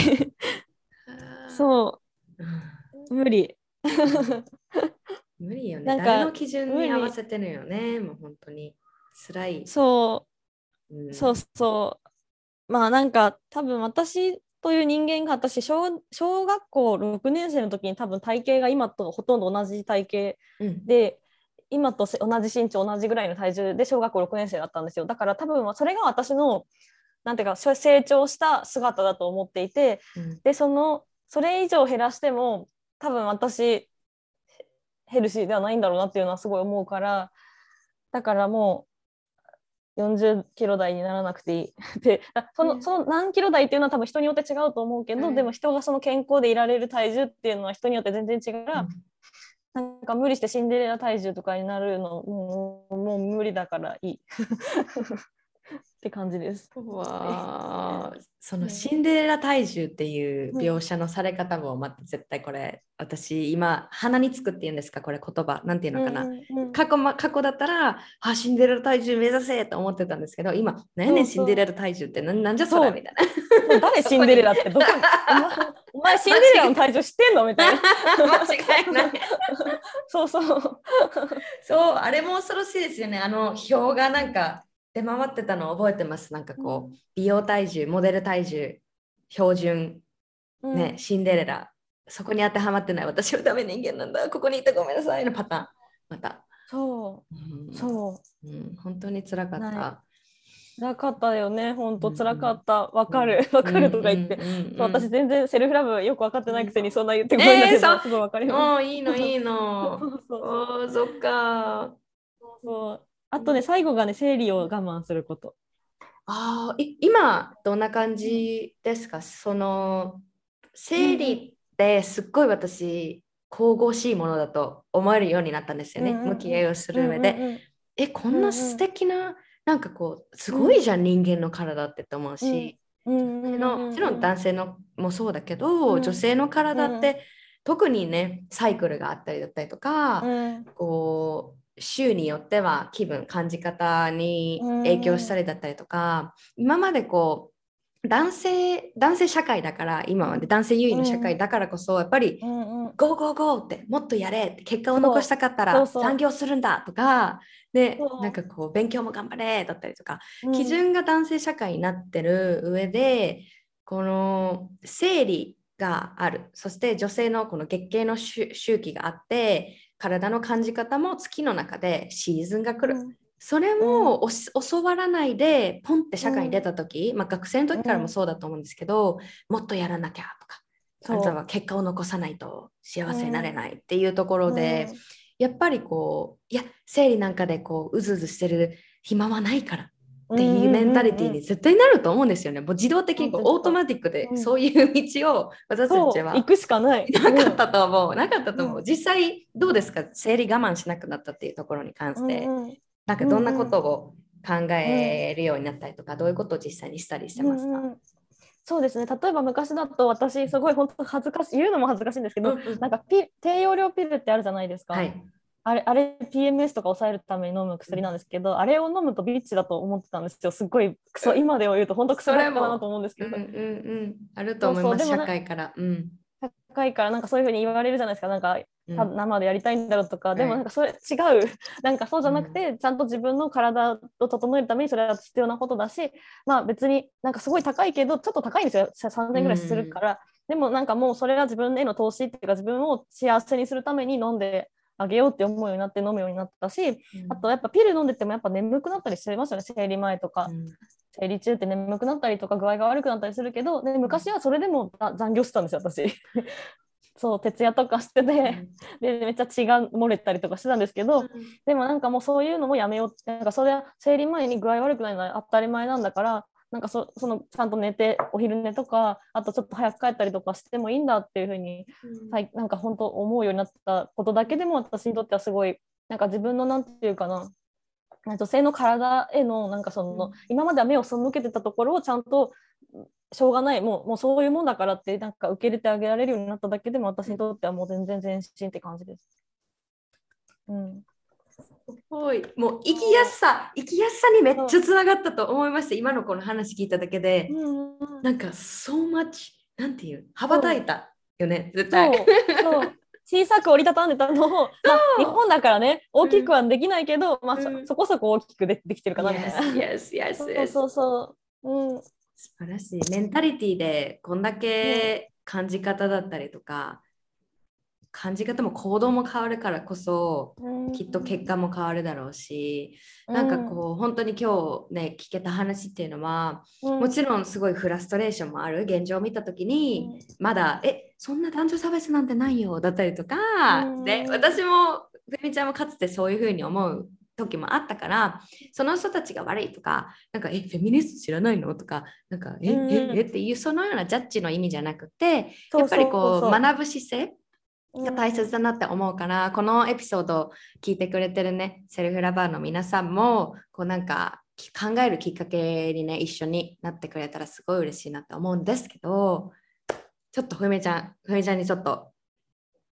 そう。無理。無理よね。なんか誰の基準に合わせてるよね。もう本当に辛い。そう、うん、そうそう。まあなんか多分私という人間が私小小学校6年生の時に多分体型が今とほとんど同じ体型で、うん、今と同じ身長同じぐらいの体重で小学校6年生だったんですよだから多分それが私のなんていうか成長した姿だと思っていて、うん、でそのそれ以上減らしても多分私ヘルシーではないんだろうなっていうのはすごい思うからだからもう40キロ台にならなくていい。でそのその何キロ台っていうのは多分人によって違うと思うけど、うん、でも人がその健康でいられる体重っていうのは人によって全然違う。から、うん、なんか無理してシンデレラ体重とかになるのもうもう無理だからいい。って感じです。わそのシンデレラ体重っていう描写のされ方もまた絶対これ、私今鼻につくっていうんですかこれ言葉なんていうのかな、うんうん、過去ま過去だったらあシンデレラ体重目指せと思ってたんですけど今何ねシンデレラ体重ってなんじゃそれみたいな。誰シンデレラってどこ お前シンデレラの体重知ってんのみたいな。間違いない。そうそう。そうあれも恐ろしいですよねあの表がなんか出回ってたのを覚えてます？なんかこう、うん、美容体重、モデル体重、標準、ね、うん、シンデレラ、そこに当てはまってない。私はダメ人間なんだ、ここにいてごめんなさい。のパターン、また。そう、うん、そう、うん。本当につらかった。辛かったよね、本当辛かった、わかる、わかるとか言って、私全然セルフラブよく分かってないくせにそんな言ってこない。えー、すごいわかります。いいのいいの。そうそっか。そうあとね、最後がね、生理を我慢すること。ああ、今、どんな感じですか？その、生理ってすっごい私、神々しいものだと思えるようになったんですよね、向き合いをする上で。え、こんな素敵な、なんかこう、すごいじゃん、人間の体ってと思うし、もちろん男性のもそうだけど、女性の体って、特にねサイクルがあったりだったりとか、こう週によっては気分感じ方に影響したりだったりとか、今までこう男性男性社会だから今はね男性優位の社会だからこそ、やっぱりうんうん。ゴーゴーゴーってもっとやれって結果を残したかったら残業するんだとかでなんかこう勉強も頑張れだったりとか、うん。基準が男性社会になってる上でこの生理がある。そして女性のこの月経の周周期があって体の感じ方も月の中でシーズンが来る、うん。それも、教わらないでポンって社会に出た時、まあ、学生の時からもそうだと思うんですけど、もっとやらなきゃとかあそう。なたは結果を残さないと幸せになれないっていうところで、やっぱりこういや生理なんかでこううずうずしてる暇はないからっていうメンタリティーに絶対なると思うんですよね。もう自動的にオートマティックでうん。そういう道を私たちは行くしかない。なかったと思う。なかったと思う。うん。実際どうですか？生理我慢しなくなったっていうところに関して、なんかどんなことを考えるようになったりとか、どういうことを実際にしたりしてますか、そうですね。例えば昔だと私すごい本当恥ずかしい言うのも恥ずかしいんですけど、うんうん。なんかピ低用量ピルってあるじゃないですか、はい。あれあれ PMS とか抑えるために飲む薬なんですけど、あれを飲むとビッチだと思ってたんですよ。すっごいクソ今では言うと本当クソだったなと思うんですけど。うんうんうん。あると思います、社会から。うん。高いからなんかそういうふうに言われるじゃないですか。なんか生でやりたいんだろうとか、でもはいなんかそれ違う。なんかそうじゃなくて、ちゃんと自分の体を整えるためにそれは必要なことだしまあ別になんかすごい高いけどちょっと高いんですよ。3000円ぐらいするから、でもなんかもうそれは自分への投資っていうか自分を幸せにするために飲んであげようって思うようになって飲むようになったし、あとやっぱピル飲んでてもやっぱ眠くなったりしてますよね生理前とか、うん生理中って眠くなったりとか具合が悪くなったりするけどで昔はそれでもあ残業してたんですよ私。そう徹夜とかしてて、でめっちゃ血が漏れたりとかしてたんですけど、でもなんかもうそういうのもやめようってなんかそれは生理前に具合悪くないのは当たり前なんだからなんかそそのちゃんと寝てお昼寝とかあとちょっと早く帰ったりとかしてもいいんだっていうふうに、はい、なんか本当思うようになったことだけでも私にとってはすごいなんか自分のなんていうかな女性の体へのなんかその、うん。今までは目を背けてたところをちゃんとしょうがないもうもうそういうもんだからってなんか受け入れてあげられるようになっただけでも私にとってはもう全然前進って感じです。うん、すごい。もう生きやすさ生きやすさにめっちゃつながったと思いました今のこの話聞いただけで、なんか so much なんていう羽ばたいたよね。絶そう対そう。小さく折りたたんでたのを、まあ、日本だからね大きくはできないけど、まあ、うんそそこそこ大きくでできてるかなみたいな。yes, yes, yes, そう.そうそう。うん、素晴らしい。メンタリティでこんだけ感じ方だったりとか、感じ方も行動も変わるからこそ、うん。きっと結果も変わるだろうし、なんかこう本当に今日ね聞けた話っていうのは、うん、もちろんすごいフラストレーションもある。現状を見た時に、まだえそんな男女差別なんてないよだったりとか、うん。で私もふみちゃんもかつてそういうふうに思う時もあったからその人たちが悪いとかなんかえフェミニスト知らないのとかなんかえ、うん。ええっていうそのようなジャッジの意味じゃなくてやっぱりこう学ぶ姿勢が大切だなって思うから、このエピソードを聞いてくれてるねセルフラバーの皆さんもこうなんかき考えるきっかけにね一緒になってくれたらすごい嬉しいなって思うんですけどちょっとふみちゃんふみちゃんにちょっと、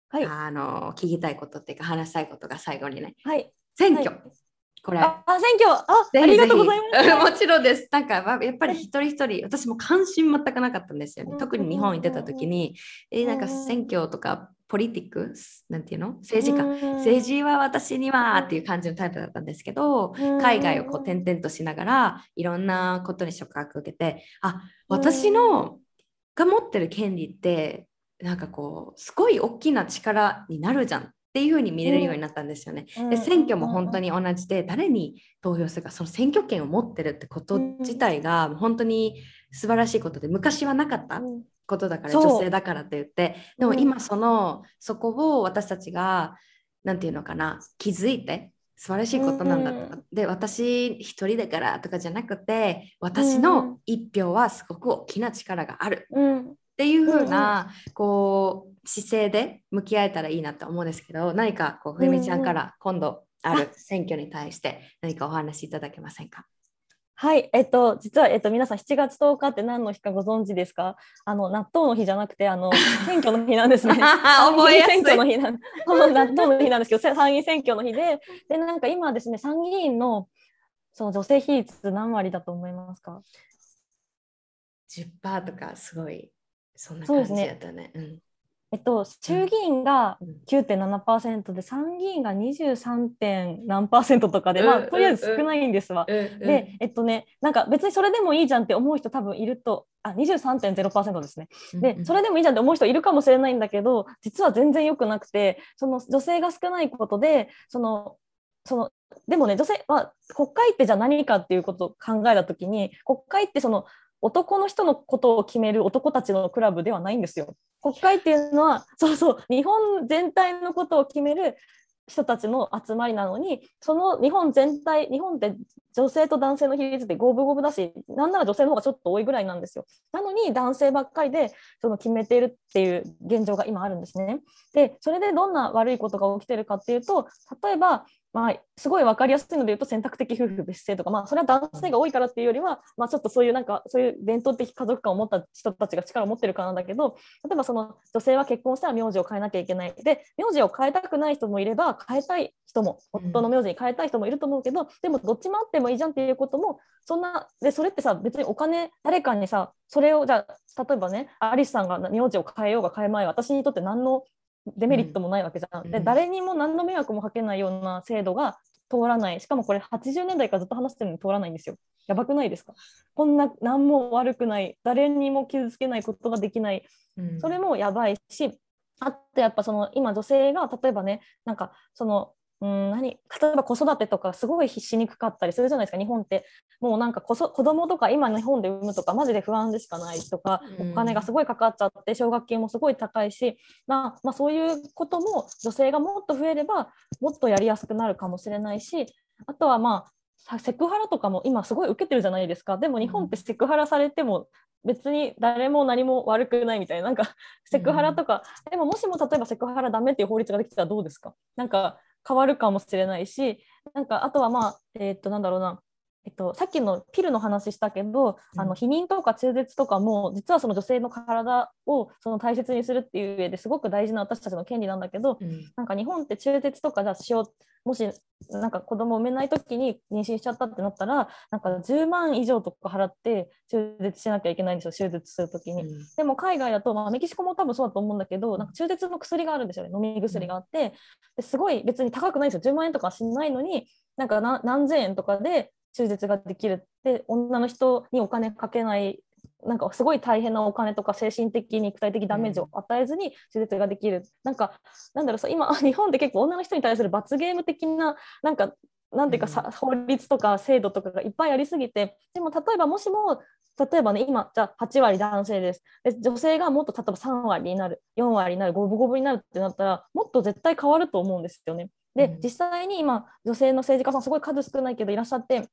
はい。あの聞きたいことっていうか話したいことが最後にねはい。選挙、はい。これ。あ、あ選挙、あ、ありがとうございます。もちろんです。なんかまあやっぱり一人一人、私も関心全くなかったんですよね。特に日本に出た時に、えなんか選挙とかポリティックスなんていうの？政治家。政治は私にはっていう感じのタイプだったんですけど、海外をこう転々としながらいろんなことに触覚を受けて、あ私のが持ってる権利ってなんかこうすごい大きな力になるじゃんっていう風に見れるようになったんですよね。で選挙も本当に同じで誰に投票するかその選挙権を持ってるってこと自体が本当に素晴らしいことで昔はなかったことだから女性だからって言って。でも今そのそこを私たちが何て言うのかな気づいて素晴らしいことなんだとか、で私一人だからとかじゃなくて私の一票はすごく大きな力がある。っていう風なこう姿勢で向き合えたらいいなって思うんですけど何かこうふみちゃんから今度ある選挙に対して何かお話しいただけませんか？はい、えっと、実は、えっと、皆さん7月10日って何の日かご存知ですか？あの、納豆の日じゃなくて、あの、選挙の日なんですね。覚えやすい。選挙の日なん、納豆の日なんですけど、参議院選挙の日で、で、なんか今ですね、参議院の、その女性比率何割だと思いますか？10%とかすごいそんな感じやったね。うんえっと、衆議院がうん。9.7%で、参議院が 23. 点何パーセントとかで、まあ、うん。とりあえず少ないんですわ。うん。で、えっとね、なんか別にそれでもいいじゃんって思う人多分いると、あ、23.0%ですね。で、それでもいいじゃんって思う人いるかもしれないんだけど、実は全然良くなくて、その女性が少ないことで、その、その、でもね、女性は国会ってじゃあ何かっていうことを考えたときに、国会ってその男の人のことを決める男たちのクラブではないんですよ。国会っていうのは、そうそう、日本全体のことを決める人たちの集まりなのに、その日本全体、日本って女性と男性の比率って五分五分だし、なんなら女性の方がちょっと多いぐらいなんですよ。なのに男性ばっかりでその決めているっていう現状が今あるんですね。で、それでどんな悪いことが起きてるかっていうと、例えば、まあ、すごい分かりやすいので言うと選択的夫婦別姓とか、まあ、それは男性が多いからっていうよりは、まあ、ちょっとそういうなんかそういう伝統的家族感を持った人たちが力を持ってるからなんだけど例えばその女性は結婚したら名字を変えなきゃいけない。で名字を変えたくない人もいれば変えたい人もうん。夫の名字に変えたい人もいると思うけど、でもどっちもあってもいいじゃんっていうこともそんなでそれってさ別にお金誰かにさそれをじゃあ例えばねアリスさんが名字を変えようが変えまい私にとって何のデメリットもないわけじゃん。でうん。誰にも何の迷惑もかけないような制度が通らない。しかもこれ80年代からずっと話してるのに通らないんですよ。やばくないですか？こんな何も悪くない。誰にも傷つけないことができない。うん。それもやばいしあとやっぱその今女性が例えばねなんかそのうん何？例えば子育てとかすごいしにくかったりするじゃないですか。日本って。もうなんか子そ子供とか今日本で産むとかマジで不安でしかないとかうん。お金がすごいかかっちゃって奨学金もすごい高いし、まあ、まあそういうことも女性がもっと増えればもっとやりやすくなるかもしれないしあとはまあさセクハラとかも今すごい受けてるじゃないですか。でも日本ってセクハラされても別に誰も何も悪くないみたいななんかセクハラとか、でももしも例えばセクハラダメっていう法律ができたらどうですか？なんか変わるかもしれないしなんかあとはまあえーっとなんだろうな。えっと、さっきのピルの話したけど、うん。あの避妊とか中絶とかも実はその女性の体をその大切にするっていう上ですごく大事な私たちの権利なんだけどうん。なんか日本って中絶とかじゃあしようもしなんか子供を産めない時に妊娠しちゃったってなったらなんか10万以上とか払って中絶しなきゃいけないんですよ手術する時に。でも海外だと、まあ、メキシコも多分そうだと思うんだけどなんか中絶の薬があるんですよね飲み薬があって。ですごい別に高くないんですよ。10万円とかはしないのになんかな何千円とかで中絶ができるって女の人にお金かけないなんかすごい大変なお金とか精神的肉体的ダメージを与えずに手術ができる、なんかなんだろうさ今 日本って結構女の人に対する罰ゲーム的ななんかなんていうかさ、法律とか制度とかがいっぱいありすぎて。でも例えばもしも例えばね今じゃあ8割男性です。で女性がもっと例えば3割になる4割になる五分五分になるってなったらもっと絶対変わると思うんですよね。で、うん。実際に今女性の政治家さんすごい数少ないけどいらっしゃって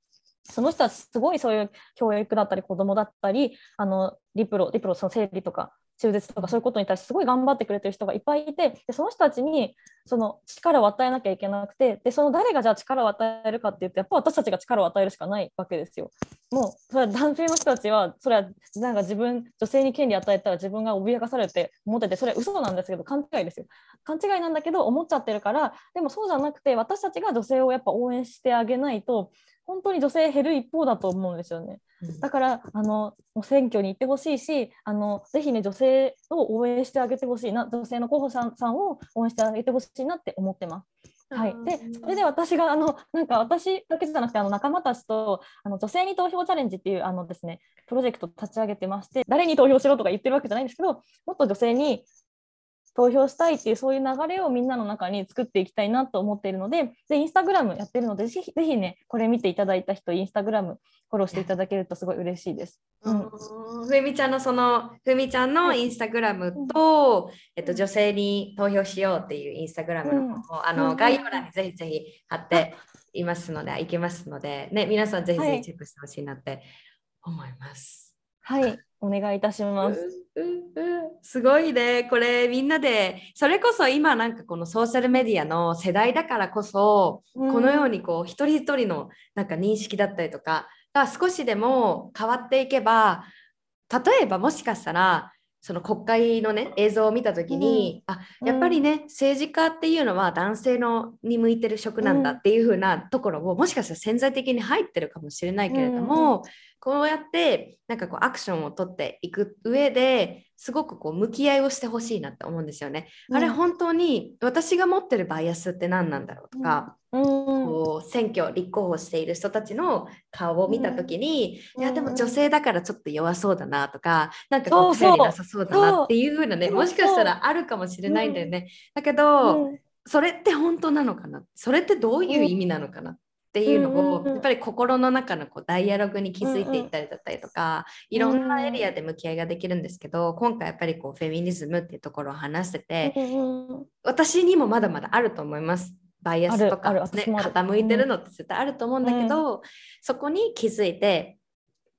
その人はすごいそういう教育だったり子供だったりあのリプロリプロその生理とか中絶とかそういうことに対してすごい頑張ってくれてる人がいっぱいいてでその人たちにその力を与えなきゃいけなくてでその誰がじゃあ力を与えるかっていうとやっぱ私たちが力を与えるしかないわけですよ。もうそれは男性の人たちはそれはなんか自分女性に権利与えたら自分が脅かされて思っててそれは嘘なんですけど勘違いですよ。勘違いなんだけど思っちゃってるからでもそうじゃなくて私たちが女性をやっぱ応援してあげないと本当に女性減る一方だと思うんですよね。だからあの選挙に行ってほしいしあのぜひね女性を応援してあげてほしいな女性の候補者さんを応援してあげてほしいなって思ってます。はい、でそれで私があのなんか私だけじゃなくてあの仲間たちとあの女性に投票チャレンジっていうあのですねプロジェクトを立ち上げてまして誰に投票しろとか言ってるわけじゃないんですけどもっと女性に投票したいっていうそういう流れをみんなの中に作っていきたいなと思っているのででインスタグラムやってるのでぜひぜひねこれ見ていただいた人インスタグラムフォローしていただけるとすごい嬉しいです。うん。ふみちゃんのそのふみちゃんのインスタグラムと、えっと、女性に投票しようっていうインスタグラムの方も、あのうん。概要欄にぜひぜひ貼っていますので、いけますので、ね、皆さんぜひぜはい。ひチェックしてほしいなって思います。はいお願いいたします。うんうんうんすごいね。これみんなで、それこそ今なんかこのソーシャルメディアの世代だからこそ、うんこのようにこう一人一人のなんか認識だったりとかが少しでも変わっていけば、例えばもしかしたらその国会のね映像を見た時に、うん、あやっぱりね、政治家っていうのは男性のに向いてる職なんだっていう風なところを、もしかしたら潜在的に入ってるかもしれないけれども、うん、こうやってなんかこうアクションを取っていく上ですごくこう向き合いをしてほしいなって思うんですよね。あれ本当に私が持ってるバイアスって何なんだろうとか、こう選挙立候補している人たちの顔を見た時に、いやでも女性だからちょっと弱そうだなとかなんかこう頼りなさそうだなっていう風なねもしかしたらあるかもしれないんだよね。だけど、それって本当なのかな？それってどういう意味なのかな？っていうのを、やっぱり心の中のこうダイアログに気づいていったりだったりとか、いろんなエリアで向き合いができるんですけど、今回やっぱりこうフェミニズムっていうところを話してて、私にもまだまだあると思います。バイアスとか、ね、傾いてるのって絶対あると思うんだけど、うん、そこに気づいて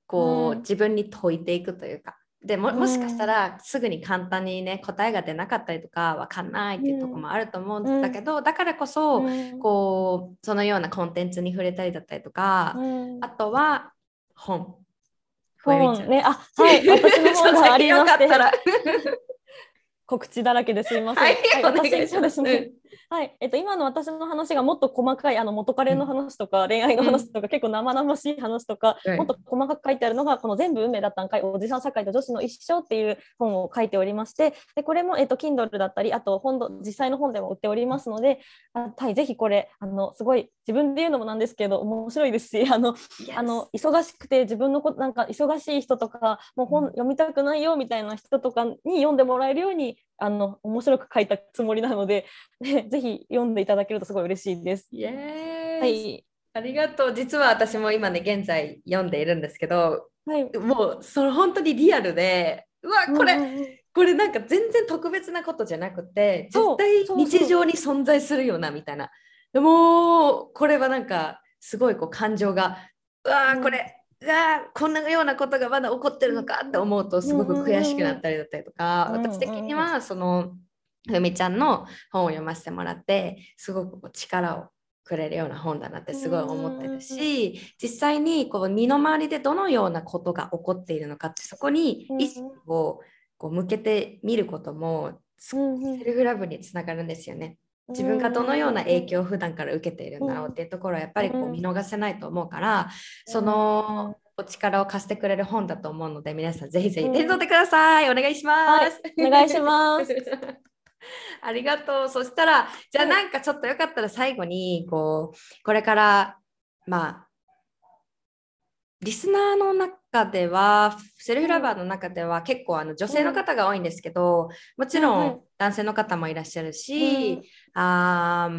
こう、うん、自分に問いていくというかでももしかしたらすぐに簡単にね答えが出なかったりとか分かんないっていうとこもあると思うんだけど、うん、だからこそ、うん、こうそのようなコンテンツに触れたりだったりとか、うん、あとは本。本ね、あはい。私の本がありまして。告知だらけですいません。はい、はい、私そうですね。はい、えっと、今の私の話がもっと細かいあの元カレの話とか、恋愛の話とか、結構生々しい話とか、もっと細かく書いてあるのがこの「全部運命だったんかいおじさん社会と女子の一生」っていう本を書いておりましてでこれも、えっと、Kindle だったりあと本実際の本でも売っておりますのであ、はい、ぜひこれあのすごい自分で言うのもなんですけど面白いですしあの、yes. あの忙しくて自分のことなんか忙しい人とかもう本読みたくないよみたいな人とかに読んでもらえるようにあの面白く書いたつもりなので、ね、ぜひ読んでいただけるとすごい嬉しいです。イエーイ、はい、ありがとう。実は私も今ね現在読んでいるんですけど、はい、もうその本当にリアルでうわこれ、うん、これなんか全然特別なことじゃなくて絶対日常に存在するよなみたいな。でもこれはなんかすごいこう感情がうわこれ、がこんなようなことがまだ起こってるのかって思うとすごく悔しくなったりだったりとか、私的にはそのふみちゃんの本を読ませてもらってすごく力をくれるような本だなってすごい思ってるし実際にこう身の回りでどのようなことが起こっているのかってそこに意識をこう向けてみることもセルフラブにつながるんですよね。自分がどのような影響を普段から受けているんだろうっていうところはやっぱりこう見逃せないと思うからそのお力を貸してくれる本だと思うので皆さんぜひぜひ手に取ってください、お願いします、はい、お願いします ありがとう。そしたらじゃあなんかちょっとよかったら最後にこうこれからまあリスナーの中ではセルフラバーの中では結構あの女性の方が多いんですけど、もちろん男性の方もいらっしゃるし、うん、あ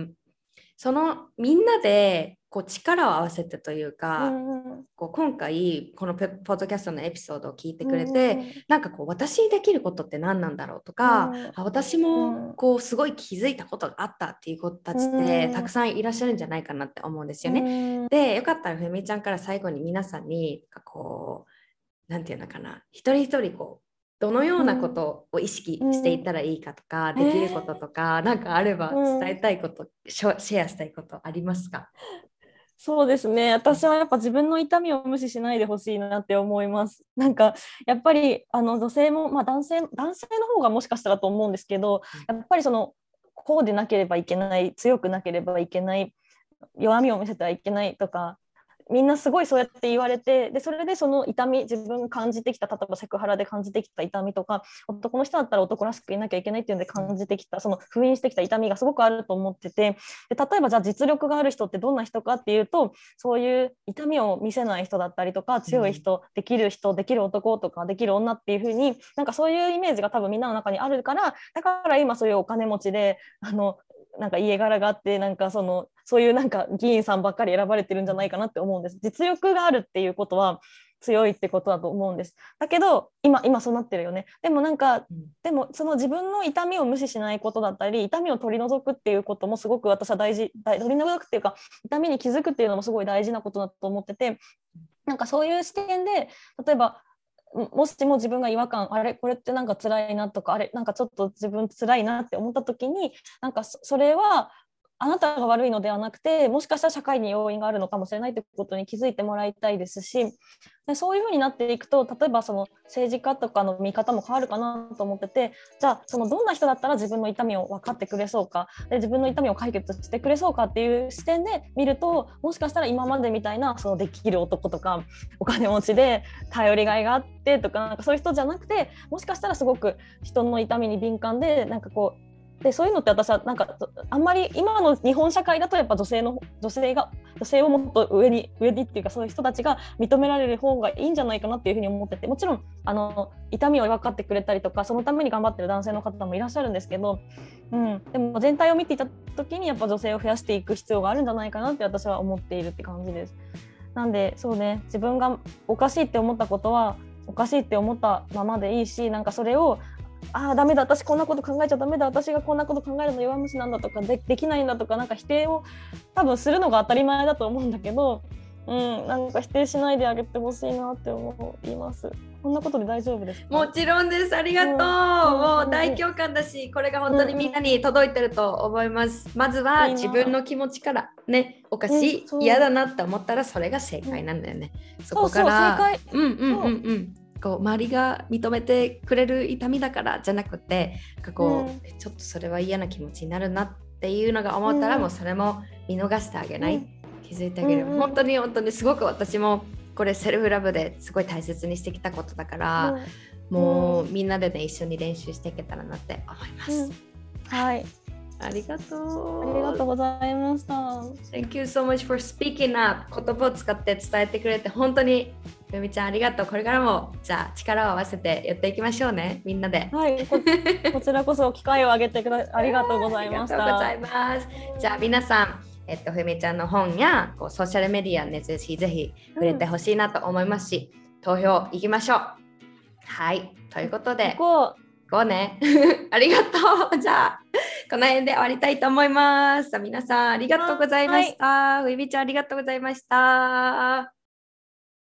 そのみんなでこう力を合わせてというか、うん、こう今回このポッドキャストのエピソードを聞いてくれて、うん、なんかこう私にできることって何なんだろうとか、うん、あ私もこうすごい気づいたことがあったっていう子たちってたくさんいらっしゃるんじゃないかなって思うんですよね。でよかったらふみちゃんから最後に皆さんにこう何て言うのかな一人一人こうどのようなことを意識していったらいいかとか、うん、できることとか、えー、なんかあれば伝えたいこと、うん、シェアしたいことありますか？そうですね。私はやっぱ自分の痛みを無視しないでほしいなって思います。なんかやっぱりあの女性も、まあ、男性男性の方がもしかしたらと思うんですけどやっぱりそのこうでなければいけない強くなければいけない弱みを見せてはいけないとかみんなすごいそうやって言われてでそれでその痛み自分が感じてきた例えばセクハラで感じてきた痛みとか男の人だったら男らしくいなきゃいけないっていうので感じてきたその封印してきた痛みがすごくあると思っててで例えばじゃあ実力がある人ってどんな人かっていうとそういう痛みを見せない人だったりとか強い人、うん、できる人できる男とかできる女っていう風になんかそういうイメージが多分みんなの中にあるからだから今そういうお金持ちであのなんか家柄があってなんかそのそういうなんか議員さんばっかり選ばれてるんじゃないかなって思うんです。実力があるっていうことは強いってことだと思うんです。だけど今今そうなってるよね。でもなんか、うん、でもその自分の痛みを無視しないことだったり痛みを取り除くっていうこともすごく私は大事取り除くっていうか痛みに気づくっていうのもすごい大事なことだと思っててなんかそういう視点で例えばもしも自分が違和感あれこれってなんか辛いなとかあれなんかちょっと自分辛いなって思った時になんかそれはあなたが悪いのではなくてもしかしたら社会に要因があるのかもしれないってことに気づいてもらいたいですしでそういうふうになっていくと例えばその政治家とかの見方も変わるかなと思っててじゃあそのどんな人だったら自分の痛みを分かってくれそうかで自分の痛みを解決してくれそうかっていう視点で見るともしかしたら今までみたいなそのできる男とかお金持ちで頼りがいがあってとかなんかそういう人じゃなくてもしかしたらすごく人の痛みに敏感でなんかこうでそういうのって私はなんかあんまり今の日本社会だとやっぱ女性の女性が女性をもっと上に上にっていうかそういう人たちが認められる方がいいんじゃないかなっていうふうに思っててもちろんあの痛みを分かってくれたりとかそのために頑張ってる男性の方もいらっしゃるんですけど、うん、でも全体を見ていた時にやっぱ女性を増やしていく必要があるんじゃないかなって私は思っているって感じです。なんでそうね自分がおかしいって思ったことはおかしいって思ったままでいいしなんかそれをああダメだ私こんなこと考えちゃダメだ私がこんなこと考えるの弱虫なんだとかでできないんだとかなんか否定を多分するのが当たり前だと思うんだけど、うん、なんか否定しないであげてほしいなって思います。こんなことで大丈夫ですもちろんです。ありがとう。うん、もう大共感だし、これが本当にみんなに届いてると思います。うん、まずは自分の気持ちからね、おかしい、嫌だなって思ったらそれが正解なんだよね。そこから。そうそううんうんうんうん。こう周りが認めてくれる痛みだからじゃなくてこう、うん、ちょっとそれは嫌な気持ちになるなっていうのが思ったら、うん、もうそれも見逃してあげない、うん、気づいてあげる、本当に本当にすごく私もこれセルフラブですごい大切にしてきたことだから、もうみんなでね一緒に練習していけたらなって思います。はいありがとう。ありがとうございました。Thank you so much for speaking up. 言葉を使って伝えてくれて本当にふみちゃんありがとう。これからもじゃあ力を合わせてやっていきましょうね。みんなで。はいこ。こちらこそ機会をあげてくだありがとうございました。ありがとうございます。じゃあ皆さん。えっと、ふみちゃんの本やこうソーシャルメディアねぜひぜひ触れてほしいなと思いますし、うん、投票行きましょう。はい、ということで、こうね。ありがとう。じゃあ、この辺で終わりたいと思います。皆さん、ありがとうございました。はい、ふみちゃん、ありがとうございました。